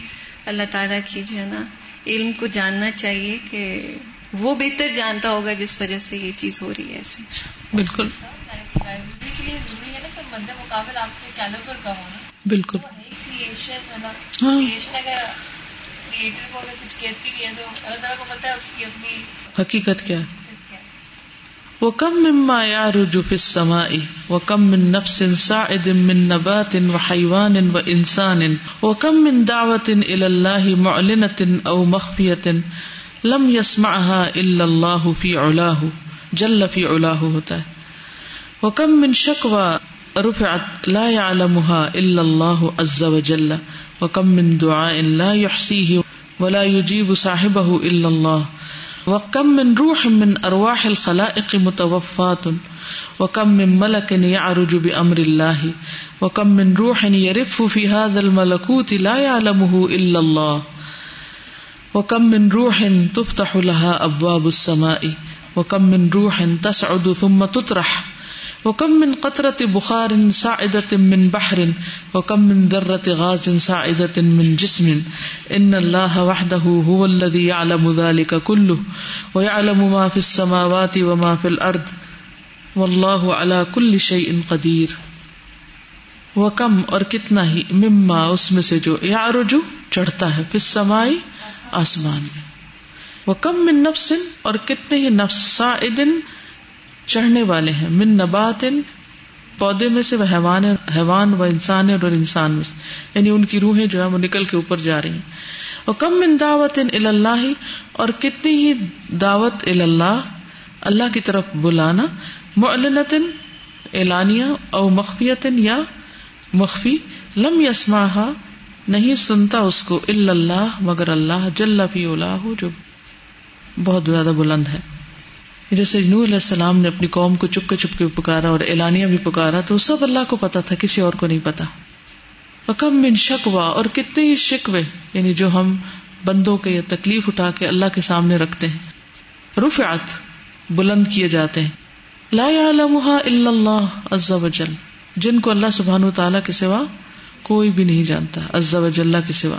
اللہ تعالیٰ کی جو ہے نا علم کو جاننا چاہیے کہ وہ بہتر جانتا ہوگا جس وجہ سے یہ چیز ہو رہی ہے ایسے بالکل۔ بالکل۔ ہاں۔ اپنی حقیقت کیا ہے؟ حقیقت کیا ہے وكم مما يعرج في السماء وكم من نفس صاعد من نبات و حیوان و وحيوان وإنسان وكم من دعوة إلى الله معلنة أو مخفية لم يسمعها إلا الله في علاه، جل في علاه ہوتا ہے۔ وكم من شكوى رفعت لا يعلمها إلا الله عز وجل، وكم من دعاء لا يحصيه ولا يجيب صاحبه إلا الله وکم من روح من ارواح الخلائق متوفات وکم من ملک یعرج بامر اللہ وکم من روح یرف فی هذا الملکوت لا يعلمه الا اللہ وکم من روح تفتح لها ابواب السماء وکم من روح تسعد ثم تطرح وكم من قطرة بخار ساعدة من بحر وكم من ذرة غاز ساعدة من جسم إن الله وحده هو الذي يعلم ذلك كله ويعلم ما في السماوات وما في الأرض والله على كل شيء قدير وكم اور کتنا ہی مما اس میں سے جو یعرجو چڑھتا ہے پھر سمائی آسمان میں وہ کم من نفس اور کتنے ہی نفس سائدن چڑھنے والے ہیں۔ من نبات پودے میں سے وہ حیوان حیوان و انسان اور انسان میں سے۔ یعنی ان کی روحیں جو ہے وہ نکل کے اوپر جا رہی ہیں۔ اور کم من دعوت اللہ اور کتنی ہی دعوت اللہ اللہ کی طرف بلانا معلنت اعلانیہ او مخفیت یا مخفی، لم یسماہا نہیں سنتا اس کو اللہ، مگر اللہ جل فی اللہ جو بہت زیادہ بلند ہے۔ جیسے نور علیہ السلام نے اپنی قوم کو چپ کے چپ کے پکارا اور اعلانیہ بھی پکارا تو سب اللہ کو پتا تھا، کسی اور کو نہیں پتا۔ کم من شکوا اور کتنے ہی شکوے یعنی جو ہم بندوں کے یا تکلیف اٹھا کے اللہ کے سامنے رکھتے ہیں۔ رفعت، بلند کیے جاتے ہیں۔ لا يعلمها الا اللہ عز وجل، جن کو اللہ سبحانہ و تعالیٰ کے سوا کوئی بھی نہیں جانتا، عز وجل کے سوا۔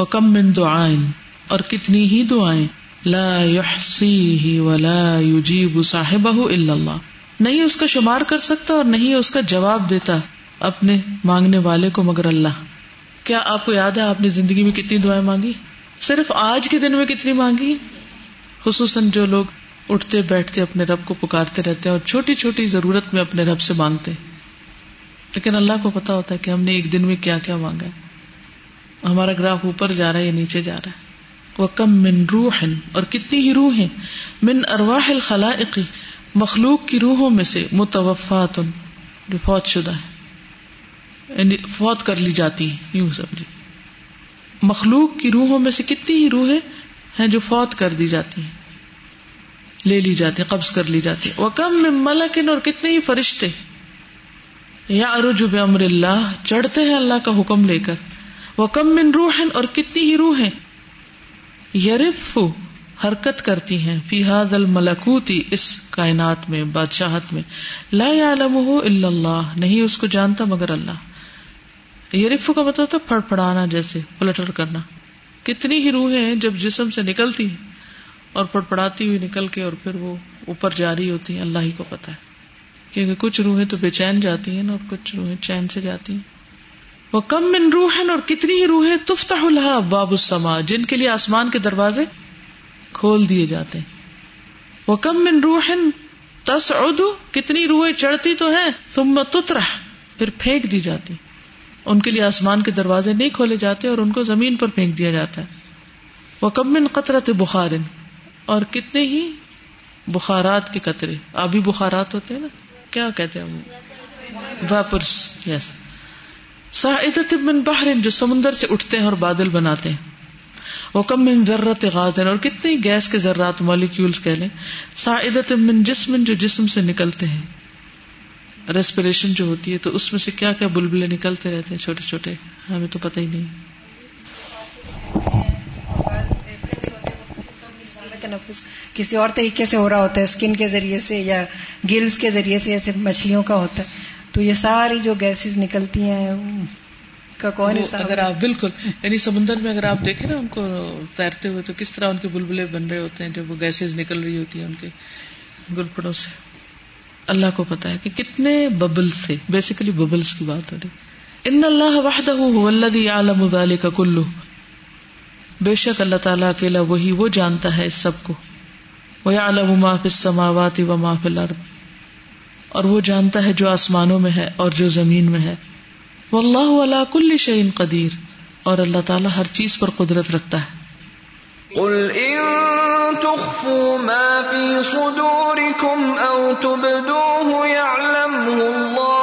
وکم من دعائن اور کتنی ہی دعائیں۔ لا يحصيه ولا يجيب صاحبه الا اللہ۔ نہیں اس کا شمار کر سکتا اور نہیں اس کا جواب دیتا اپنے مانگنے والے کو مگر اللہ۔ کیا آپ کو یاد ہے آپ نے زندگی میں کتنی دعائیں مانگی؟ صرف آج کے دن میں کتنی مانگی؟ خصوصاً جو لوگ اٹھتے بیٹھتے اپنے رب کو پکارتے رہتے ہیں اور چھوٹی چھوٹی ضرورت میں اپنے رب سے مانگتے لیکن اللہ کو پتا ہوتا ہے کہ ہم نے ایک دن میں کیا کیا مانگا ہے۔ ہمارا گراف اوپر جا رہا ہے یا نیچے جا رہا ہے۔ وہ کم من روح، اور کتنی ہی روح ہے من ارواح الخلائق، مخلوق کی روحوں میں سے متوفات جو فوت شدہ ہے یعنی فوت کر لی جاتی ہیں، یوں سمجھے مخلوق کی روحوں میں سے کتنی ہی روحیں ہیں جو فوت کر دی جاتی ہیں، لے لی جاتی ہیں، قبض کر لی جاتی ہیں۔ وہ کم میں ملکن اور کتنے ہی فرشتے۔ یا عرج بمر اللہ چڑھتے ہیں اللہ کا حکم لے کر۔ وہ کم من روح، اور کتنی ہی روحیں یرف حرکت کرتی ہیں فی حاد الملکوتی اس کائنات میں، بادشاہت میں۔ لا يعلمه الا اللہ، نہیں اس کو جانتا مگر اللہ۔ یرف کا مطلب تھا پھڑ پڑانا جیسے پلٹر کرنا۔ کتنی ہی روحیں جب جسم سے نکلتی ہیں اور پڑ پڑاتی ہوئی نکل کے اور پھر وہ اوپر جاری ہوتی ہیں، اللہ ہی کو پتا ہے۔ کیونکہ کچھ روحیں تو بے چین جاتی ہیں اور کچھ روحیں چین سے جاتی ہیں۔ وہ کم من روح اور کتنی ہی روحیں تفتح الحا باب السما، جن کے لیے آسمان کے دروازے کھول دیے جاتے ہیں۔ وہ کم من روح تس کتنی روحیں چڑھتی تو ہیں، ثم تطرح، پھر پھینک دی جاتی۔ ان کے لیے آسمان کے دروازے نہیں کھولے جاتے اور ان کو زمین پر پھینک دیا جاتا ہے۔ وہ کم من قطرت بخار اور کتنے ہی بخارات کے قطرے۔ آبی بخارات ہوتے ہیں نا؟ کیا کہتے ہیں وہ ویپرس یس ساعدت من بحر جو سمندر سے اٹھتے ہیں اور بادل بناتے ہیں۔ وہ کم من ذرت غازن اور کتنے گیس کے ذرات مالیکیولز کہہ لیں۔ ساعدت من جسم، جو جسم سے نکلتے ہیں۔ ریسپریشن جو ہوتی ہے، تو اس میں سے کیا کیا بلبلے نکلتے رہتے ہیں، چھوٹے چھوٹے، ہمیں تو پتہ ہی نہیں۔ تنفس کسی اور طریقے سے ہو رہا ہوتا ہے اسکن کے ذریعے سے یا گلز کے ذریعے سے جیسے مچھلیوں کا ہوتا ہے۔ تو یہ ساری جو گیسز نکلتی ہیں کا کون وہ اگر آپ بالکل۔ یعنی سمندر میں اگر آپ دیکھیں نا ان کو تیرتے ہوئے تو کس طرح ان کے بلبلے بن رہے ہوتے ہیں جب وہ گیسز نکل رہی ہوتی ہیں ان کے گلپڑوں سے۔ اللہ کو پتا ہے کہ کتنے ببلس تھے۔ بیسیکلی ببلس کی بات ہو رہی۔ ان اللہ وحدہ هو الذی یعلم ذلک کلہ۔ بے شک اللہ تعالیٰ اکیلا وہی وہ جانتا ہے اس سب کو۔ وَيَعْلَمُ مَا فِي السَّمَاوَاتِ وَمَا فِي الْأَرْضِ اور وہ جانتا ہے جو آسمانوں میں ہے اور جو زمین میں ہے۔ واللہ علی کل شیء قدیر۔ اور اللہ تعالیٰ ہر چیز پر قدرت رکھتا ہے۔ قل ان تخفوا ما في صدوركم او تبدوه يعلمه الله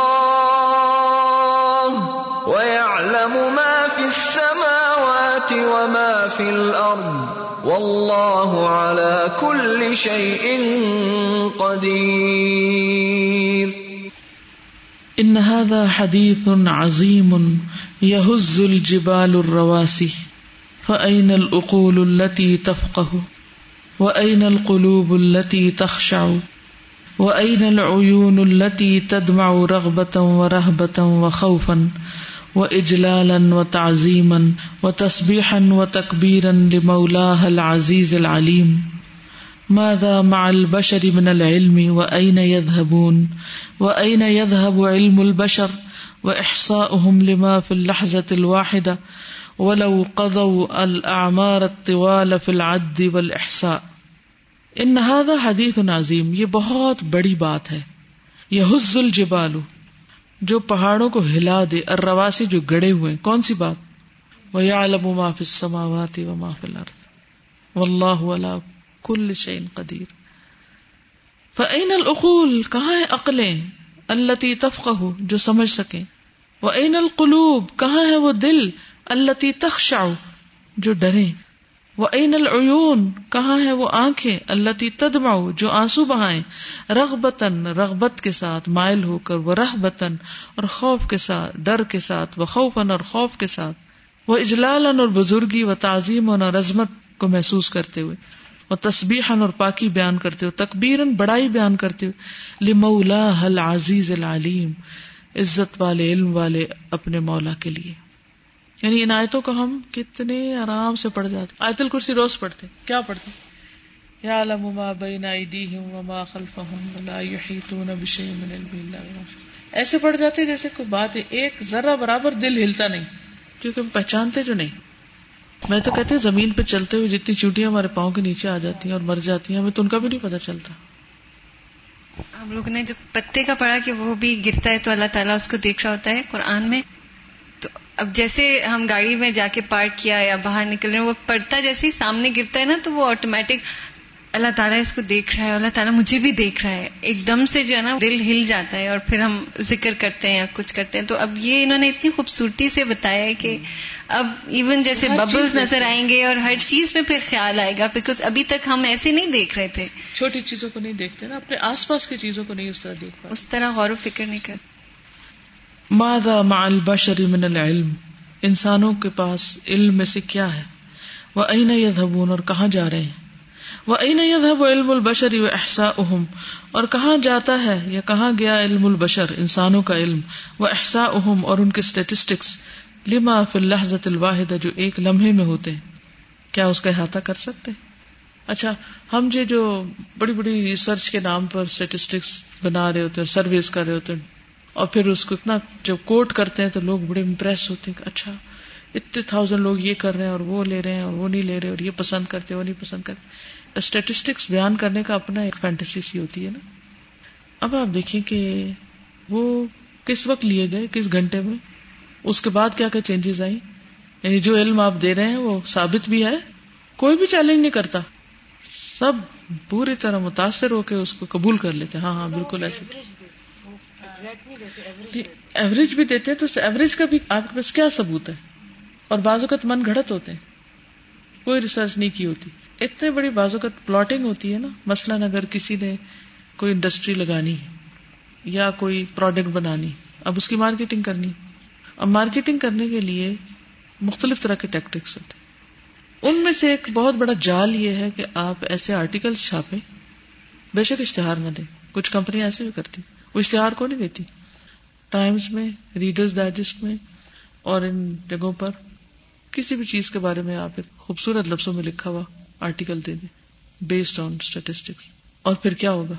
ويعلم ما في السماوات وما في الارض۔ والله على كل شيء قدير ان هذا حديث عظيم يهز الجبال الرواسي فأين الأقول التي تفقه وأين القلوب التي تخشع وأين العيون التي تدمع رغبة ورهبة وخوفا وإجلالا وتعظيما و وتسبيحا وتكبيرا لمولاها العزيز العليم. ماذا مع البشر من العلم؟ و وأين يذهبون؟ وأين يذهب علم البشر؟ و وإحصاؤهم لما في اللحظة الواحدة؟ ولو قضوا الاعمار الطوال في العد والاحصاء ان هذا حدیث عظیم یہ بہت بڑی بات ہے. یہ حز الجبال. جو پہاڑوں کو ہلا دے الرواسی جو گڑے ہوئے، کون سی بات؟ وَيَعْلَمُ مَا فِي السَّمَاوَاتِ وَمَا فِي الْأَرْضِ وَاللَّهُ عَلَى كُلِّ شَيْءٍ قَدِيرٌ. فَأَيْنَ الْأُقُولِ کہاں ہے عقلیں التي تفقه؟ جو سمجھ سکیں. وَأَيْنَ الْقُلُوبِ؟ کہاں ہے وہ دل اللہ تخشع؟ جو ڈرے وہ عین کہاں ہے وہ آنکھیں اللہ تدمع؟ جو آنسو بہائیں. رغبتن رغبت کے ساتھ مائل ہو کر، وہ رہبتن اور خوف کے ساتھ، ڈر کے ساتھ وہ خوفن اور خوف کے ساتھ. وہ اجلالن اور بزرگی و تعظیم اور عظمت کو محسوس کرتے ہوئے، وہ تسبیحن اور پاکی بیان کرتے ہوئے تکبیرن بڑائی بیان کرتے ہوئے لمولا العزیز العلیم، عزت والے، علم والے اپنے مولا کے لیے۔ یعنی ان آیتوں کو ہم کتنے آرام سے پڑھ جاتے آیت الکرسی روز پڑھتے کیا پڑھتے یا علم ما بین ایدیہم وما خلفہم ولا یحیطون بشیء من علم اللہ ایسے پڑھ جاتے جیسے کوئی بات ہے، ایک ذرہ برابر دل ہلتا نہیں۔ کیونکہ ہم پہچانتے جو نہیں۔ میں تو کہتے ہیں زمین پہ چلتے ہوئے جتنی چوٹیاں ہمارے پاؤں کے نیچے آ جاتی ہیں اور مر جاتی ہیں، ہمیں تو ان کا بھی نہیں پتا چلتا۔ ہم لوگ نے جو پتے کا پڑھا کہ وہ بھی گرتا ہے تو اللہ تعالیٰ اس کو دیکھ رہا ہوتا ہے قرآن میں۔ تو اب جیسے ہم گاڑی میں جا کے پارک کیا یا باہر نکل رہے ہیں، وہ پڑتا جیسے ہی سامنے گرتا ہے نا، تو وہ آٹومیٹک اللہ تعالیٰ اس کو دیکھ رہا ہے اللہ تعالیٰ مجھے بھی دیکھ رہا ہے۔ ایک دم سے جو ہے نا دل ہل جاتا ہے اور پھر ہم ذکر کرتے ہیں یا کچھ کرتے ہیں۔ تو اب یہ انہوں نے اتنی خوبصورتی سے بتایا ہے کہ اب ایون جیسے ببلز نظر آئیں گے اور ہر چیز میں پھر خیال آئے گا۔ بیکاز ابھی تک ہم ایسے نہیں دیکھ رہے تھے۔ چھوٹی چیزوں کو نہیں دیکھتے نا اپنے آس پاس کی چیزوں کو نہیں اس طرح دیکھ اس طرح غور و فکر نہیں کرتے ماذا مع البشر من العلم؟ انسانوں کے پاس علم میں سے کیا ہے؟ وہ این یذہبون اور کہاں جا رہے ہیں؟ وہ این یذہب علم البشر و احسا اہم اور کہاں جاتا ہے یا کہاں گیا علم البشر، انسانوں کا علم؟ وہ احسا اہم اور ان کے اسٹیٹسٹکس لما فی اللحظت الواحد جو ایک لمحے میں ہوتے ہیں۔ کیا اس کا احاطہ کر سکتے اچھا ہم جو جو بڑی بڑی ریسرچ کے نام پر اسٹیٹسٹکس بنا رہے ہوتے ہیں سرویز کر رہے ہوتے ہیں، اور پھر اس کو اتنا جب کوٹ کرتے ہیں تو لوگ بڑے امپریس ہوتے ہیں کہ اچھا اتنے تھاؤزینڈ لوگ یہ کر رہے ہیں اور وہ لے رہے ہیں اور وہ نہیں لے رہے اور یہ پسند کرتے وہ نہیں پسند کرتے اسٹیٹسٹکس بیان کرنے کا اپنا ایک فینٹیسی سی ہوتی ہے نا۔ اب آپ دیکھیں کہ وہ کس وقت لیے گئے، کس گھنٹے میں، اس کے بعد کیا کیا چینجز آئی یعنی جو علم آپ دے رہے ہیں، وہ ثابت بھی ہے، کوئی بھی چیلنج نہیں کرتا۔ سب پوری طرح متاثر ہو کے اس کو قبول کر لیتے ہاں ہاں بالکل ایسے۔ ایوریج بھی دیتے تو ایوریج کا بھی آپ کے پاس کیا ثبوت ہے؟ اور بعض اوقات من گھڑت ہوتے ہیں۔ کوئی ریسرچ نہیں کی ہوتی۔ اتنے بڑی بعض اوقات پلاٹنگ ہوتی ہے نا۔ مثلاً اگر کسی نے کوئی انڈسٹری لگانی ہے یا کوئی پروڈکٹ بنانی اب اس کی مارکیٹنگ کرنی اب مارکیٹنگ کرنے کے لیے مختلف طرح کے ٹیکٹکس ہوتے ان میں سے ایک بہت بڑا جال یہ ہے کہ آپ ایسے آرٹیکل چھاپے بے شک اشتہار نہ دیں۔ کچھ کمپنی ایسے بھی کرتی وہ اشتہار کو نہیں دیتی۔ ٹائمز میں ریڈرز ڈائجسٹ میں اور ان جگہوں پر کسی بھی چیز کے بارے میں آپ ایک خوبصورت لفظوں میں لکھا ہوا آرٹیکل دے دیں بیسڈ آن اسٹیٹسٹکس اور پھر کیا ہوگا؟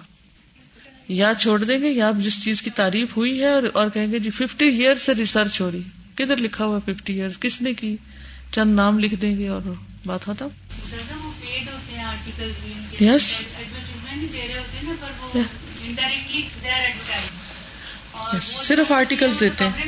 یا چھوڑ دیں گے یا جس چیز کی تعریف ہوئی ہے اور کہیں گے جی ففٹی ایئر سے ریسرچ ہو رہی کدھر لکھا ہوا ففٹی ایئر کس نے کی؟ چند نام لکھ دیں گے اور بات ہوتا یس صرف آرٹیکل دیتے ہیں۔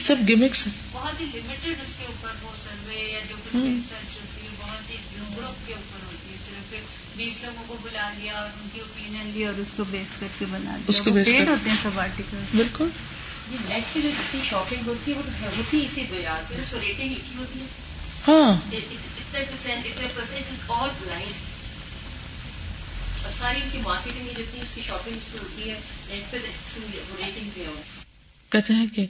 سب گیمکس ہیں۔ بہت ہی لمیٹڈ اس کے اوپر وہ سروے یا جو ریسرچ ہوتی ہے بہت ہی گروپ کے اوپر ہوتی ہے صرف بیس لوگوں کو بلا لیا اور ان کی اوپین لی اور اس کو بیس کر کے بنا دیا اس کو بیس ہوتے ہیں سب آرٹیکل بالکل۔ نیٹ کی جو جتنی شاپنگ ہوتی ہے وہ ہوتی اسی اس کو ریٹنگ ہوتی ہے۔ ہاں اتنے پرسینٹ اتنے پرسینٹ از آل بلائنڈ ساری ان کی مارکیٹنگ جتنی اس کی شاپنگ اس کو ہوتی ہے نیٹ پہ ریٹنگ پہ کہتے ہیں کہ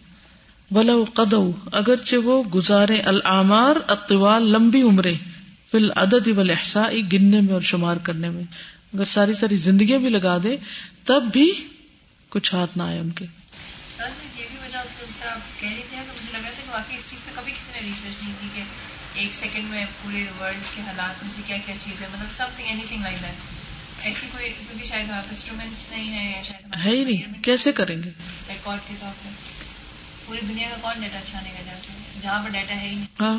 ولو قدو اگرچہ وہ گزارے العمار اطوال لمبی عمریں فی العدد والاحصاء گننے میں اور شمار کرنے میں اگر ساری ساری زندگیاں بھی لگا دے تب بھی کچھ ہاتھ نہ آئے ان کے۔ یہ بھی وجہ کہہ رہی تھی مجھے لگ رہا تھا کہ واقعی اس چیز پہ کبھی کسی نے ریسرچ نہیں کی کہ ایک سیکنڈ میں پورے ورلڈ کے حالات میں سے کیا کیا چیز ہے مطلب something anything like that ایسی کوئی کیونکہ شاید انسٹرومینٹس نہیں ہے یا شاید ہے ہی نہیں. کیسے کریں گے؟ ریکارڈ کے طور پہ پوری دنیا کا کون ڈیٹا چھانے جہاں پر ڈیٹا ہے ہی نہیں. ہاں.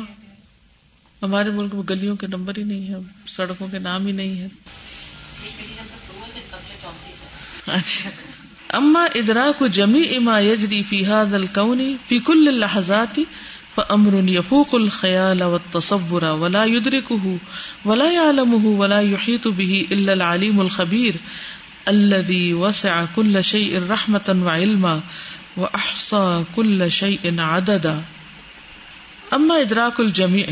ہمارے ملک میں گلیوں کے نمبر ہی نہیں ہے سڑکوں کے نام ہی نہیں ہے اچھا. اما ادراک جمی اما یجری فی هذا الكون كل اللحظات فامر يفوق الخيال والتصور ولا يدركه ولا يعلمه ولا يحيط به الا العليم الخبير الذي وسع كل شيء رحمة وعلما واحصى كل شيء عددا اما ادراک الجمیع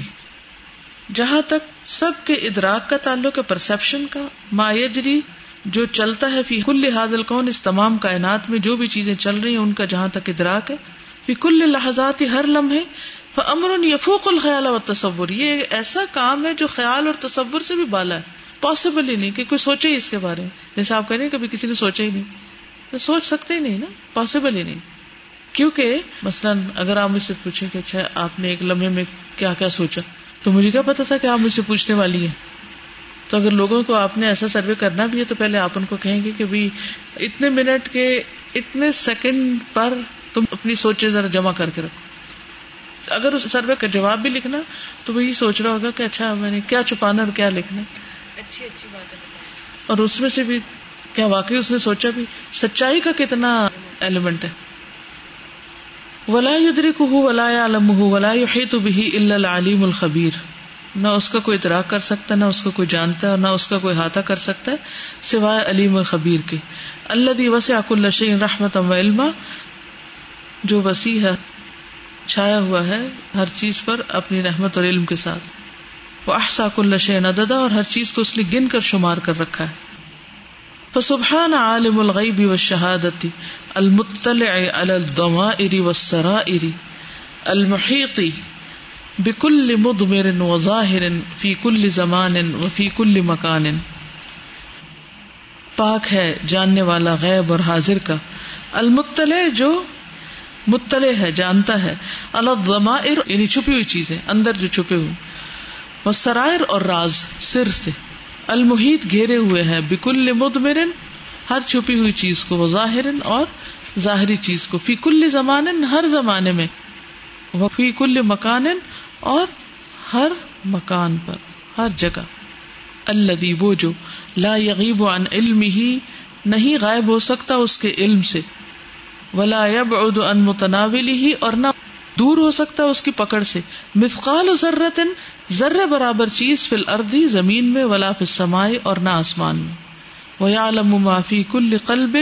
جہاں تک سب کے ادراک کا تعلق ہے پرسپشن کا، ما یجری، جو چلتا ہے فی کل حاضل کون اس تمام کائنات میں جو بھی چیزیں چل رہی ہیں، ان کا جہاں تک ادراک ہے۔ فی کل لحظات ہر لمحے امر یفوق الخیال و تصور۔ یہ ایسا کام ہے جو خیال اور تصور سے بھی بالا ہے۔ پاسبل ہی نہیں کہ کوئی سوچے ہی اس کے بارے میں۔ جیسے آپ کہہ کبھی کسی نے سوچا ہی نہیں۔ تو سوچ سکتے ہی نہیں نا۔ پاسبل ہی نہیں۔ کیونکہ مثلاً اگر آپ مجھ سے پوچھیں کہ اچھا آپ نے ایک لمحے میں کیا کیا سوچا؟ تو مجھے کیا پتا تھا کہ آپ مجھ سے پوچھنے والی ہیں؟ تو اگر لوگوں کو آپ نے ایسا سروے کرنا بھی ہے تو پہلے آپ ان کو کہیں گے کہ بھی اتنے منٹ کے اتنے سیکنڈ پر تم اپنی سوچے ذرا جمع کر کے رکھو۔ اگر اس سروے کا جواب بھی لکھنا تو وہ یہ سوچ رہا ہوگا کہ اچھا میں نے کیا چھپانا اور کیا لکھنا۔ اچھی اچھی بات ہے۔ اور اس میں سے بھی کیا واقعی اس نے سوچا بھی سچائی کا کتنا ایلیمنٹ ہے۔ ولا ہو ولا ہو ولا تو بھی العلیم الخبیر نہ اس کا کوئی ادراک کر سکتا نہ اس کا کوئی جانتا ہے اور نہ اس کا کوئی احاطہ کر سکتا ہے سوائے علیم الخبیر کے۔ اللہ دی وسیع الشی رحمت علما جو وسیع ہے، چھایا ہوا ہے ہر چیز پر اپنی رحمت اور علم کے ساتھ۔ وہ احساک الش نددا اور ہر چیز کو اس نے گن کر شمار کر رکھا ہے۔ فسبحان عالم الغیب و شہادتی المطلع علی الضمائر والسرائر المحیطی بکل مدمر و ظاہر فی کل زمان و فی کل مکان۔ پاک ہے جاننے والا غیب اور حاضر کا۔ المطلع جو مطلع ہے، جانتا ہے۔ الضمائر یعنی چھپی ہوئی چیزیں، اندر جو چھپے ہوئے وہ سرائر اور راز، سر سے۔ المحیط گھیرے ہوئے ہیں۔ بکل مدمر ہر چھپی ہوئی چیز کو وہ ظاہر اور ظاہری چیز کو۔ فی کل زمان ہر زمانے میں۔ وہ فی کل مکان اور ہر مکان پر، ہر جگہ۔ اللہ وہ جو لا یغیب عن علم ہی نہیں غائب ہو سکتا اس کے علم سے۔ ولا يبعد عن متناول ہی اور نہ دور ہو سکتا اس کی پکڑ سے۔ مثقال ذرت ذرے برابر چیز فی الارض زمین میں، ولا فی السماء اور نہ آسمان میں۔ ويعلم ما في كل قلب،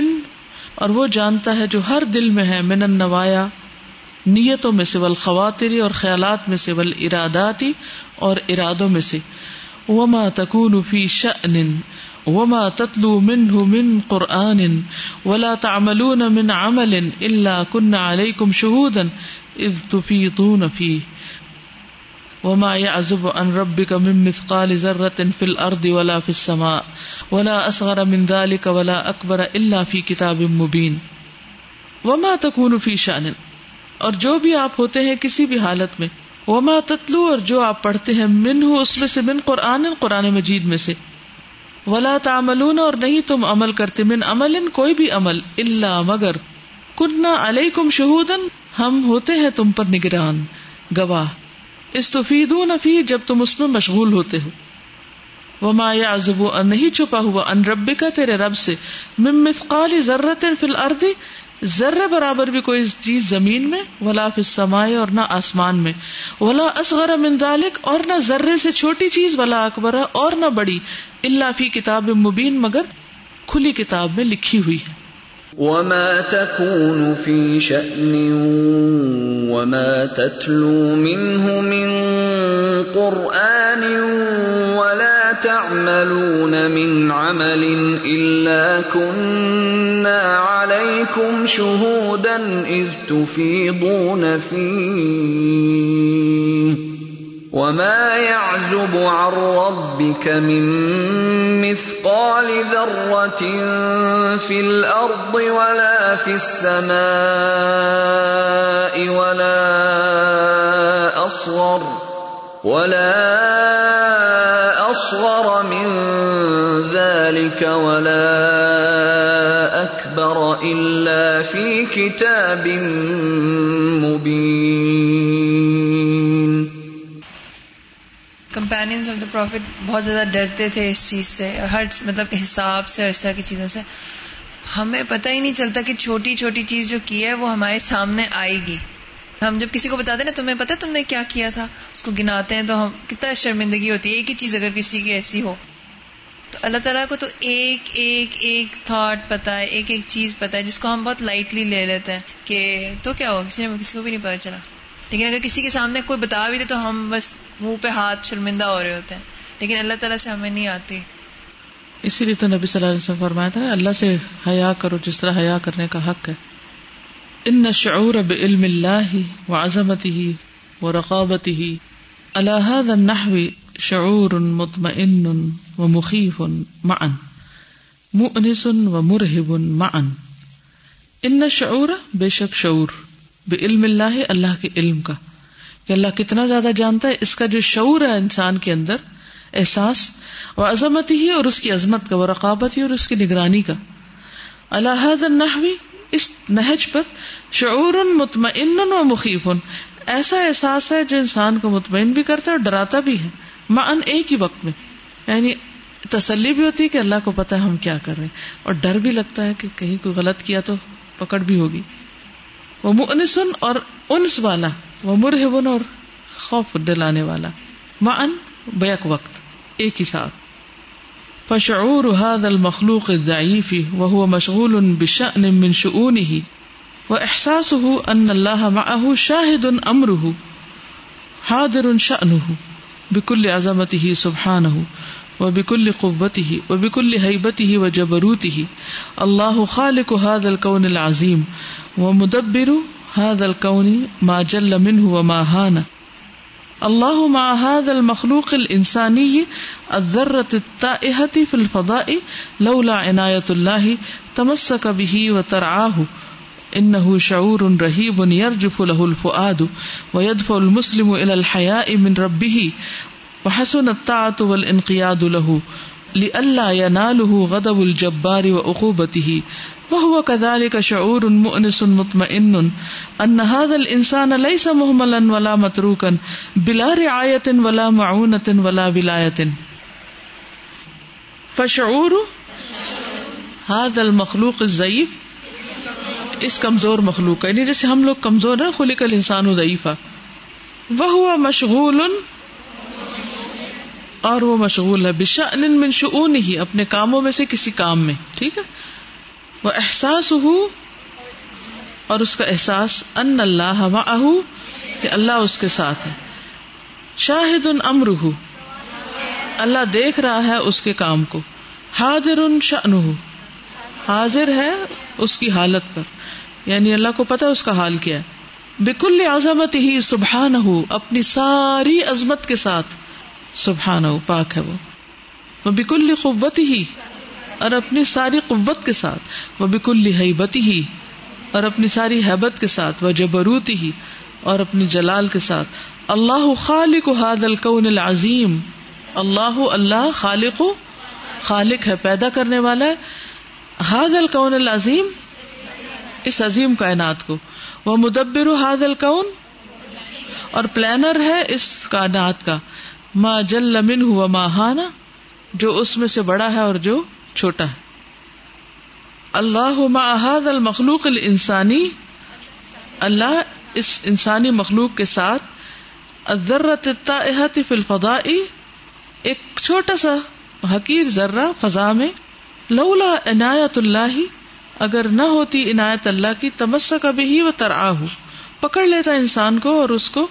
اور وہ جانتا ہے جو ہر دل میں ہے، من النوایا نیتوں میں سے ول خواتری اور خیالات میں سے ول اراداتی اور ارادوں میں سے۔ وما تكون في شأن وما تتلو منه من قرآن ولا تعملون من عمل إلا كنا عليكم شهودا إذ تفيضون فيه. وما يعزب عن ربك من مثقال ذرة في الأرض ولا في السماء ولا أصغر من ذلك ولا أكبر إلا في كتاب مبين. وما تكون في شأن اور جو بھی آپ ہوتے ہیں کسی بھی حالت میں، وما تتلو اور جو آپ پڑھتے ہیں من ہو اس میں سے، من قرآن قرآن مجید میں سے۔ ولا تعملون اور نہیں تم عمل کرتے من عمل کوئی بھی عمل اللہ مگر کننا علیکم شہودن، ہم ہوتے ہیں تم پر نگران۔ گواہ۔ استفیدون فی، جب تم اس میں مشغول ہوتے ہو۔ وما یعزب ان نہیں چھپا ہوا، ان رب کا تیرے رب سے۔ مم مثقال ذرۃ فی الارض ذرے برابر بھی کوئی چیز زمین میں، ولا فی السماء اور نہ آسمان میں۔ ولا اصغر من ذلک اور نہ ذرے سے چھوٹی چیز، ولا اکبر اور نہ بڑی۔ الا فی کتاب مبین، مگر کھلی کتاب میں لکھی ہوئی ہے۔ وما تكون في شأن وما تتلو منه من قرآن ولا تعملون من عمل إلا كنا عليكم شهودا إذ تفيضون فيه وما يعزب عن ربك من مثقال ذرة في الأرض ولا في السماء ولا أصغر ولا أصغر من ذلك ولا أكبر إلا في كتاب مبين کمپینئنس آف دا پروفٹ بہت زیادہ ڈرتے تھے اس چیز سے، ہر مطلب حساب سے اس طرح کی چیزوں سے۔ ہمیں پتہ ہی نہیں چلتا کہ چھوٹی چھوٹی چیز جو کی ہے وہ ہمارے سامنے آئے گی۔ ہم جب کسی کو بتاتے نا، تمہیں پتا تم نے کیا کیا تھا؟ اس کو گناتے ہیں تو ہم، کتنا شرمندگی ہوتی ہے، ایک ہی چیز اگر کسی کی ایسی ہو۔ تو اللہ تعالیٰ کو تو ایک ایک ایک تھاٹ پتا ہے، ایک ایک چیز پتا ہے، جس کو ہم بہت لائٹلی لے لیتے ہیں کہ تو کیا ہو کسی نے کسی کو بھی نہیں پتا چلا۔ لیکن اگر کسی کے سامنے کوئی بتا بھی دے تو ہم بس منہ پہ ہاتھ شرمندہ ہو رہے ہوتے ہیں۔ لیکن اللہ تعالیٰ سے ہمیں نہیں آتی۔ اسی لیے تو نبی صلی اللہ علیہ وسلم فرمایا تھا، اللہ سے حیا کرو، جس طرح حیا کرنے کا حق ہے۔ ان شعور بعلم اللہ وعظمته ورقابته على هذا النحو شعور مطمئن ومخيف معا، مؤنس ومرهب معا۔ ان شعور بے شک شعور، بعلم اللہ اللہ کے علم کا۔ کہ اللہ کتنا زیادہ جانتا ہے، اس کا جو شعور ہے انسان کے اندر، احساس و عظمت ہی اور اس کی عظمت کا وہ رقابت ہی اور اس کی نگرانی کا۔ اللہ النحوی اس نہج پر شعور مطمئن و مخیف۔ ایسا احساس ہے جو انسان کو مطمئن بھی کرتا ہے اور ڈراتا بھی ہے۔ معن ایک ہی وقت میں۔ یعنی تسلی بھی ہوتی ہے کہ اللہ کو پتا ہے ہم کیا کر رہے ہیں۔ اور ڈر بھی لگتا ہے کہ کہیں کوئی غلط کیا تو پکڑ بھی ہوگی۔ وہ منسن اور انس والا، وہ مرہبن اور خوف دلانے والا۔ معن بیک وقت، ایک ہی ساتھ۔ فشعور هذا المخلوق الضعيف وهو مشغول بشأن من شؤونه۔ واحساسه ان الله معه شاهد امره حاضر شأنه۔ بكل عظمته سبحانه وبكل قوته وبكل هيبته وجبروته. الله خالق حاد هذا الكون العظيم ومدبر هذا الكون ما جل منه وما هان. اللہ مع هذا المخلوق الانسانی الذرة التائهة في الفضاء لولا عنایت اللہ تمسک به وترعاه. انه شعور رهيب يرجف له الفؤاد ويدفع المسلم الى الحياء من ربه وحسن الطاعة والانقياد له لئلا يناله غضب الجبار وعقوبته وهو كذلك شعور مؤنس مطمئن ان هذا الانسان ليس مهملا ولا متروكا بلا رعايه ولا معونه ولا ولايه فشعور هذا المخلوق الضعيف اس کمزور مخلوق کا یعنی جیسے ہم لوگ کمزور ہیں، خلق الانسان ضعیفا وهو مشغول، اور وہ مشغول ہے بشأن من شؤونه اپنے کاموں میں سے کسی کام میں، ٹھیک ہے؟ وہ احساس ہو اور اس کا احساس، ان اللہ کہ اللہ اس کے ساتھ ہے۔ شاہد ان امر ہو اللہ دیکھ رہا ہے اس کے کام کو۔ حاضر ان شان حاضر ہے اس کی حالت پر۔ یعنی اللہ کو پتا اس کا حال کیا ہے۔ بکل عظمت ہی سبحان ہو اپنی ساری عظمت کے ساتھ سبحان ہو پاک ہے وہ۔ بکل قوت ہی اور اپنی ساری قوت کے ساتھ۔ وہ بکل حیبت ہی اور اپنی ساری حیبت کے ساتھ۔ وہ جبروت ہی اور اپنی جلال کے ساتھ۔ اللہ خالق حاد الکون العظیم۔ اللہ اللہ خالق خالق ہے، پیدا کرنے والا ہے۔ حاد الکون العظیم اس عظیم کائنات کو۔ وہ مدبر حاد الکون اور پلانر ہے اس کائنات کا۔ ما جل لمن ہوا ماہانا جو اس میں سے بڑا ہے اور جو چھوٹا ہے۔ اللہ احاد المخلوق الانسانی، اللہ اس انسانی مخلوق کے ساتھ فی الفضاء، ایک چھوٹا سا حقیر ذرہ فضا میں، لولا عنایت اللہ اگر نہ ہوتی عنایت اللہ کی، تمسک ابھی ہی وہ ترآ ہو پکڑ لیتا انسان کو اور اس کو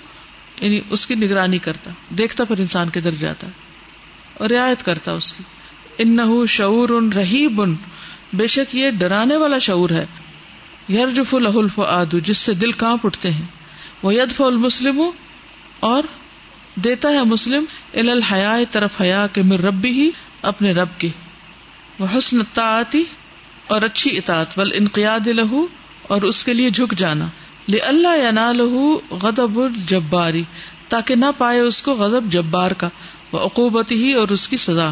یعنی اس کی نگرانی کرتا۔ دیکھتا پر انسان کے در جاتا۔ اور رعایت کرتا اس کی۔ ان شعور ان رحیب ان بے شک یہ ڈرانے والا شعور ہے۔ یرجف الحلف آدو جس سے دل کانپ اٹھتے ہیں۔ وہ یدف المسلم، اور دیتا ہے مسلم ال الحیا طرف حیا کے مر ربی ہی، اپنے رب کے۔ وہ حسن تعتی اور اچھی اطاعت، بل انقیاد لہو اور اس کے لیے جھک جانا۔ لے اللہ یا نہ لہو غدب جباری تاکہ نہ پائے اس کو غضب جبار کا وہ عقوبت ہی اور اس کی سزا۔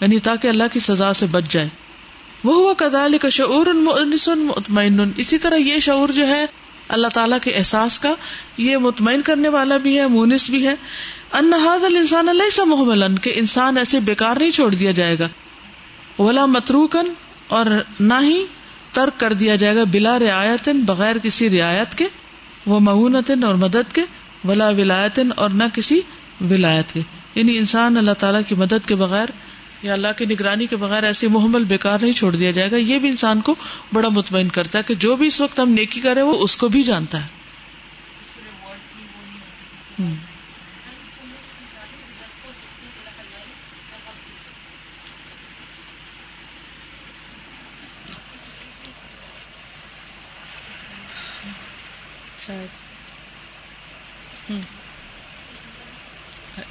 یعنی تاکہ اللہ کی سزا سے بچ جائے۔ وہ ہوا کدال کا شعور مطمئن۔ اسی طرح یہ شعور جو ہے اللہ تعالیٰ کے احساس کا، یہ مطمئن کرنے والا بھی ہے مونس بھی ہے۔ انحاظ السان اللہ سا محمل کہ انسان ایسے بیکار نہیں چھوڑ دیا جائے گا۔ ولا متروکن اور نہ ہی ترک کر دیا جائے گا بلا رعایت بغیر کسی رعایت کے، وہ معونت اور مدد کے، ولا ولایتن اور نہ کسی ولایت کے۔ یعنی انسان اللہ تعالیٰ کی مدد کے بغیر یا اللہ کی نگرانی کے بغیر ایسی محمل بیکار نہیں چھوڑ دیا جائے گا۔ یہ بھی انسان کو بڑا مطمئن کرتا ہے کہ جو بھی اس وقت ہم نیکی کرے وہ اس کو بھی جانتا ہے۔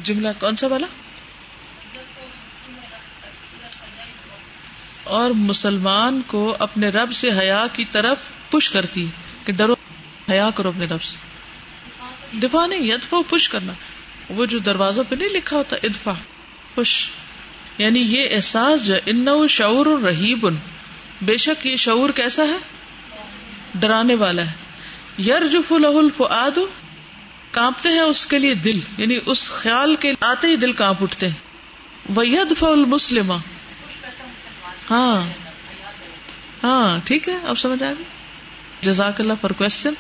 جملہ کون سا والا؟ اور مسلمان کو اپنے رب سے حیا کی طرف پش کرتی، کہ ڈرو، حیا کرو اپنے رب سے۔ دفاع نہیں ادفا پش کرنا۔ وہ جو دروازوں پہ نہیں لکھا ہوتا ادفا پش۔ یعنی یہ احساس جو ان شعور رحیب بے شک یہ شعور کیسا ہے؟ ڈرانے والا ہے۔ یار جو فل الفعاد کانپتے ہیں اس کے لیے دل یعنی اس خیال کے آتے ہی دل کانپ اٹھتے ہیں۔ وہ ید فل مسلم ہاں۔ ہاں ٹھیک ہے، اب سمجھ آ گئی۔ جزاک اللہ فار کوشچن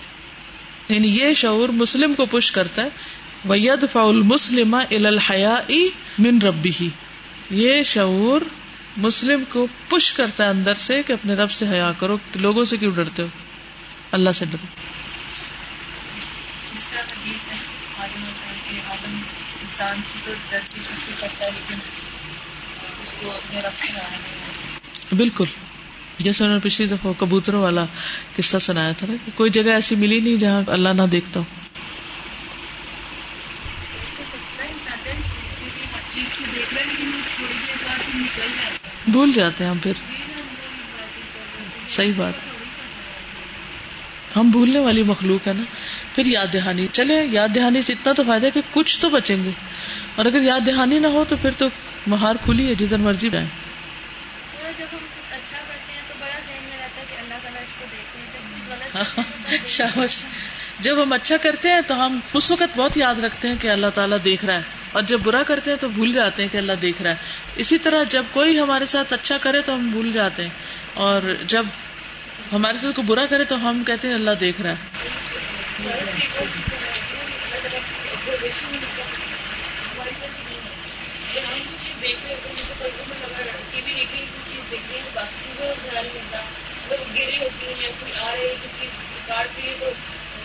یعنی یہ شعور مسلم کو پش کرتا ہے۔ وید فاول مسلم الحیا من ربی ہی یہ شعور مسلم کو پش کرتا ہے اندر سے کہ اپنے رب سے حیا کرو، لوگوں سے کیوں ڈرتے ہو؟ اللہ سے ڈرو۔ انسان سے تو ڈرتی کرتا ہے لیکن اس کو اپنے رب سے بالکل۔ جیسے انہوں نے پچھلی دفعہ کبوتروں والا قصہ سنایا تھا نا کوئی جگہ ایسی ملی نہیں جہاں اللہ نہ دیکھتا ہو۔ بھول جاتے ہیں ہم پھر۔ صحیح بات۔ ہم بھولنے والی مخلوق ہے نا پھر یاد دہانی۔ چلے یاد دہانی سے اتنا تو فائدہ ہے کہ کچھ تو بچیں گے۔ اور اگر یاد دہانی نہ ہو تو پھر تو مہار کھلی ہے جدھر مرضی جائیں۔ جب ہم اچھا کرتے ہیں تو ہم اس وقت بہت یاد رکھتے ہیں کہ اللہ تعالیٰ دیکھ رہا ہے۔ اور جب برا کرتے ہیں تو بھول جاتے ہیں کہ اللہ دیکھ رہا ہے۔ اسی طرح جب کوئی ہمارے ساتھ اچھا کرے تو ہم بھول جاتے ہیں۔ اور جب ہمارے ساتھ کوئی برا کرے تو ہم کہتے ہیں اللہ دیکھ رہا ہے۔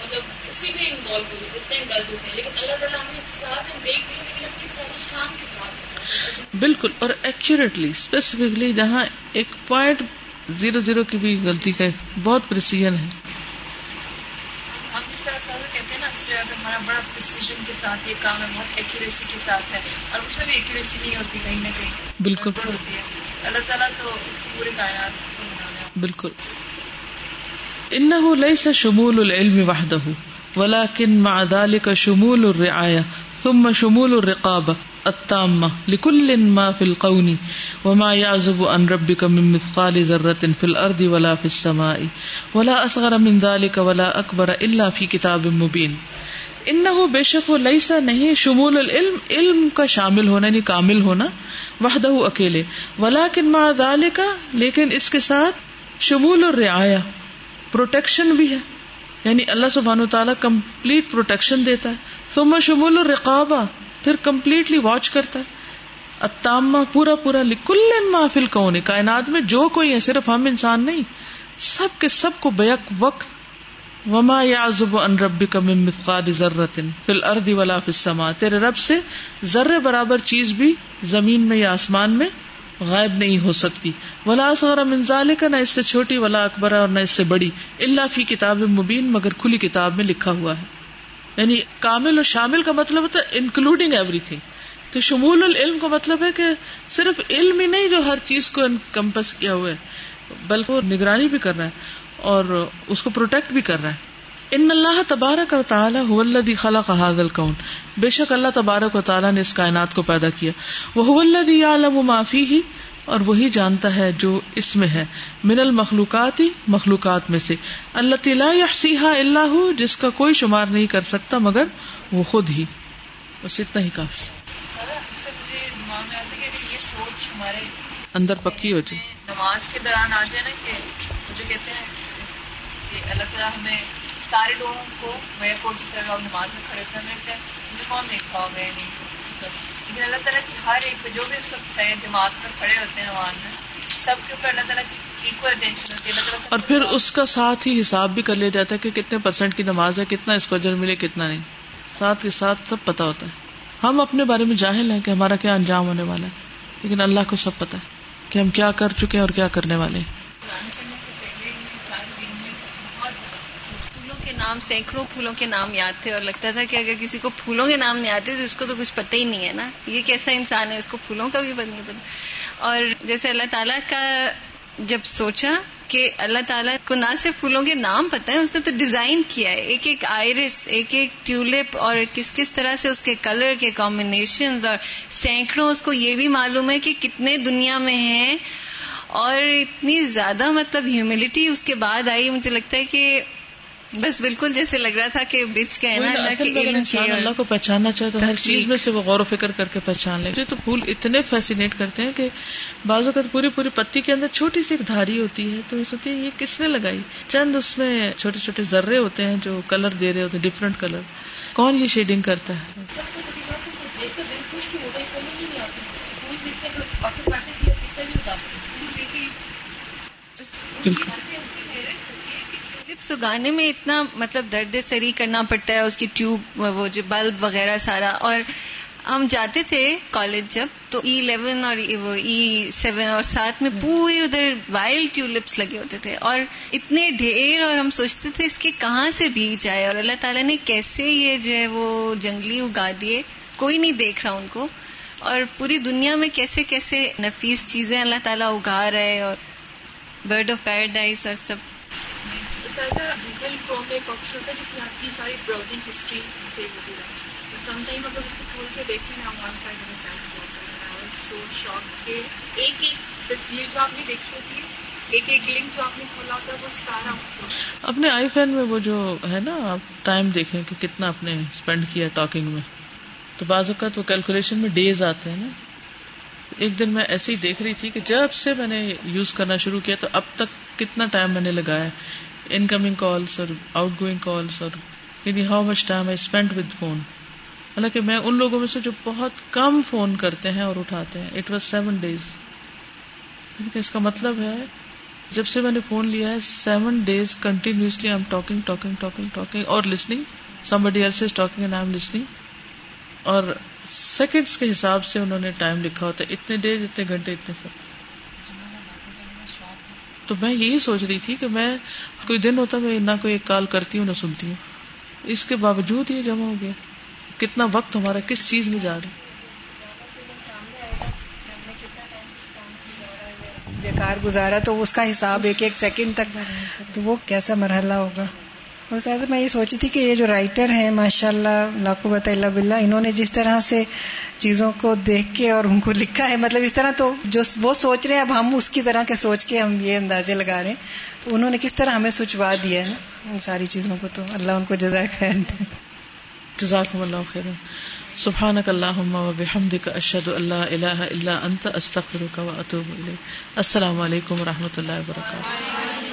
مطلب اسی میں انوالو ہو جاتے ہوتے ہیں لیکن اللہ تعالیٰ ہمیں ساتھ دیکھ لیکن اپنی ساری شان کے ساتھ بالکل، اور ایکوریٹلی اسپیسیفکلی جہاں ایک پوائنٹ زیرو زیرو کی بھی غلطی کا بہت پرسیجن ہے۔ ہم جس طرح سے کہتے ہیں نا اس لیے ہمارا بڑا پرسیجن کے ساتھ یہ کام ہے بہت ایکوریسی کے ساتھ ہے اور اس میں بھی ایکوریسی نہیں ہوتی کہیں نہ کہیں۔ بالکل۔ گڑبڑ ہوتی ہے۔ اللہ تعالیٰ تو اس پورے کائنات بالکل۔ انه ليس شمول العلم وحده ولكن مع ذلك شمول الرعاية ثم شمول الرقابة التامة لكل ما في القون وما يعزب عن ربك من مثقال ذرة في الأرض ولا في السماء ولا أصغر من ذلك ولا أكبر إلا في كتاب مبين. انه بے شک وہ لیسا نہیں شمول العلم، علم کا شامل ہونا یعنی کامل ہونا وحدہ اکیلے، ولیکن مع ذالک لیکن اس کے ساتھ شمول الرعایا پروٹیکشن بھی ہے۔ یعنی اللہ سبحانہ تعالیٰ کمپلیٹ پروٹیکشن دیتا ہے۔ ثم شمول الرقابہ پھر کمپلیٹلی واچ کرتا ہے۔ اتامہ پورا پورا لکل ما فی الکون، کائنات میں جو کوئی ہے، صرف ہم انسان نہیں، سب کے سب کو بیک وقت۔ وما یعزب عن ربک من مثقال ذرۃ فی الارض ولا فی السماء۔ تیرے رب سے ذرے برابر چیز بھی زمین میں یا آسمان میں غائب نہیں ہو سکتی۔ ولا اصغر من ذلك نہ اس سے چھوٹی، ولا اکبر، اور نہ اس سے بڑی۔ الا فی کتاب مبین، مگر کھلی کتاب میں لکھا ہوا ہے۔ یعنی کامل اور شامل کا مطلب ہوتا ہے انکلوڈنگ ایوری تھنگ تو شمول العلم کا مطلب ہے کہ صرف علم ہی نہیں جو ہر چیز کو انکمپس کیا ہوا ہے، بلکہ وہ نگرانی بھی کر رہا ہے اور اس کو پروٹیکٹ بھی کر رہا ہے۔ ان اللہ تبارک و تعالیٰ الذی خلق هذا الكون۔ بے شک اللہ تبارک و تعالیٰ نے اس کائنات کو پیدا کیا۔ وہ الذی یعلم ما فیہ۔ اور وہی جانتا ہے جو اس میں ہے، من المخلوقات مخلوقات میں سے۔ اللہ لا يحصیها الا جس کا کوئی شمار نہیں کر سکتا، مگر وہ خود ہی۔ بس اتنا ہی کافی۔ یہ سوچ ہمارے اندر پکی ہو جائے۔ نماز کے دوران آ جائے نا کہ مجھے کہتے ہیں کہ اللہ تعالیٰ ہمیں سارے لوگوں کو، میں کو جس طرح نماز میں کھڑے تھے ہمیں کون دیکھا ہوگا یا نہیں لیکن اللہ تعالیٰ کی ہر ایک جو بھی اس وقت جماعت میں کھڑے ہوتے ہیں نماز میں سب کے اوپر اللہ تعالیٰ کی اور پھر اس کا ساتھ ہی حساب بھی کر لیا جاتا ہے کہ کتنے پرسینٹ کی نماز ہے کتنا اس کو اجر ملے کتنا نہیں۔ ساتھ کے ساتھ سب پتا ہوتا ہے۔ ہم اپنے بارے میں جاہل ہیں کہ ہمارا کیا انجام ہونے والا ہے لیکن اللہ کو سب پتا ہے کہ ہم کیا کر چکے ہیں اور کیا کرنے والے ہیں پھولوں کے نام سینکڑوں پھولوں کے نام یاد تھے اور لگتا تھا کہ اگر کسی کو پھولوں کے نام نہیں آتے تو اس کو تو کچھ پتہ ہی نہیں ہے نا۔ یہ کیسا انسان ہے؟ اس کو پھولوں کا بھی پتہ نہیں پتا اور جیسے اللہ تعالیٰ کا جب سوچا کہ اللہ تعالیٰ کو نہ صرف پھولوں کے نام پتہ ہے، اس نے تو ڈیزائن کیا ہے۔ ایک ایک آئرس ایک ایک ٹیولپ اور کس کس طرح سے اس کے کلر کے کمبینیشن اور سینکڑوں، اس کو یہ بھی معلوم ہے کہ کتنے دنیا میں ہیں۔ اور اتنی زیادہ مطلب ہیوملٹی اس کے بعد آئی۔ مجھے لگتا ہے کہ بس بالکل جیسے لگ رہا تھا کہ بچ کے نا اللہ انسان کو پہچاننا چاہے تو ہر چیز میں سے وہ غور و فکر کر کے پہچان لے۔ تو پھول اتنے فیسینیٹ کرتے ہیں کہ بعض اوقات پوری پوری پتی کے اندر چھوٹی سی ایک دھاری ہوتی ہے تو یہ سوچتی ہے یہ کس نے لگائی؟ چند اس میں چھوٹے چھوٹے ذرے ہوتے ہیں جو کلر دے رہے ہوتے ہیں ڈفرنٹ کلر کون یہ شیڈنگ کرتا ہے؟ بالکل ٹیوبس اگانے میں اتنا مطلب درد سری کرنا پڑتا ہے، اس کی ٹیوب، وہ جو بلب وغیرہ سارا۔ اور ہم جاتے تھے کالج جب، تو e ای الیون اور e وہ e ای سیون اور ساتھ میں پوری ادھر وائلڈ ٹیولپس لگے ہوتے تھے۔ اور اتنے ڈھیر اور ہم سوچتے تھے، اس کے کہاں سے بیج آئے اور اللہ تعالیٰ نے کیسے یہ جو ہے وہ جنگلی اگا دیے؟ کوئی نہیں دیکھ رہا ان کو۔ اور پوری دنیا میں کیسے کیسے نفیس چیزیں اللہ تعالیٰ اگا رہے اور برڈ آف پیراڈائز اور سب۔ گوگل کروم میں ایک آپشن ہوتا ہے جس میں آپ کی ساری براؤزنگ ہسٹری سیو ہوتی ہے۔ سم ٹائم اگر اس کو کھول کے دیکھیں نا ون سائڈ میں چانس سو شاک کہ ایک ایک تصویر جو آپ نے دیکھی ہوتی ہے، ایک ایک لنک جو آپ نے کھولا ہوتا ہے، وہ سارا اپنے آئی فین میں وہ جو ہے نا، آپ ٹائم دیکھیں کہ کتنا آپ نے اسپینڈ کیا ٹاکنگ میں۔ تو بعض اوقات وہ کیلکولیشن میں ڈیز آتے ہیں نا۔ ایک دن میں ایسے ہی دیکھ رہی تھی کہ جب سے میں نے یوز کرنا شروع کیا تو اب تک کتنا ٹائم میں نے لگایا انکمنگ کالس اور آؤٹ گوئنگ کالس اور یعنی how much time I spend with phone حالانکہ میں ان لوگوں میں سے جو بہت کم فون کرتے ہیں اور اٹھاتے ہیں. اٹ واز سیون ڈیز اس کا مطلب ہے جب سے میں نے فون لیا ہے seven days continuously I am talking talking talking talking اور listening somebody else is talking and I am listening اور سیکنڈز کے حساب سے انہوں نے ٹائم لکھا ہوتا ہے. اتنے ڈیز اتنے گھنٹے، اتنے سب. تو میں یہی سوچ رہی تھی کہ میں کوئی دن ہوتا میں نہ کوئی ایک کال کرتی ہوں نہ سنتی ہوں۔ اس کے باوجود یہ جمع ہو گیا۔ کتنا وقت ہمارا کس چیز میں جا رہا بیکار گزارا تو اس کا حساب ایک ایک سیکنڈ تک تو وہ کیسا مرحلہ ہوگا؟ اور سر میں یہ سوچی تھی کہ یہ جو رائٹر ہیں ماشاء اللہ لاکھو اللہ بلّہ انہوں نے جس طرح سے چیزوں کو دیکھ کے اور ان کو لکھا ہے مطلب اس طرح تو جو وہ سوچ رہے ہیں، اب ہم اس کی طرح کے سوچ کے ہم یہ اندازے لگا رہے ہیں۔ تو انہوں نے کس طرح ہمیں سوچوا دیا ہے ان ساری چیزوں کو؟ تو اللہ ان کو جزائے خیر دے۔ جزاکم اللہ خیر سبحانک اللہم و بحمدک، اشہد اللہ الہ الا انت، استغفرک و اتوب الیک۔ السلام علیکم و رحمۃ اللہ وبرکاتہ۔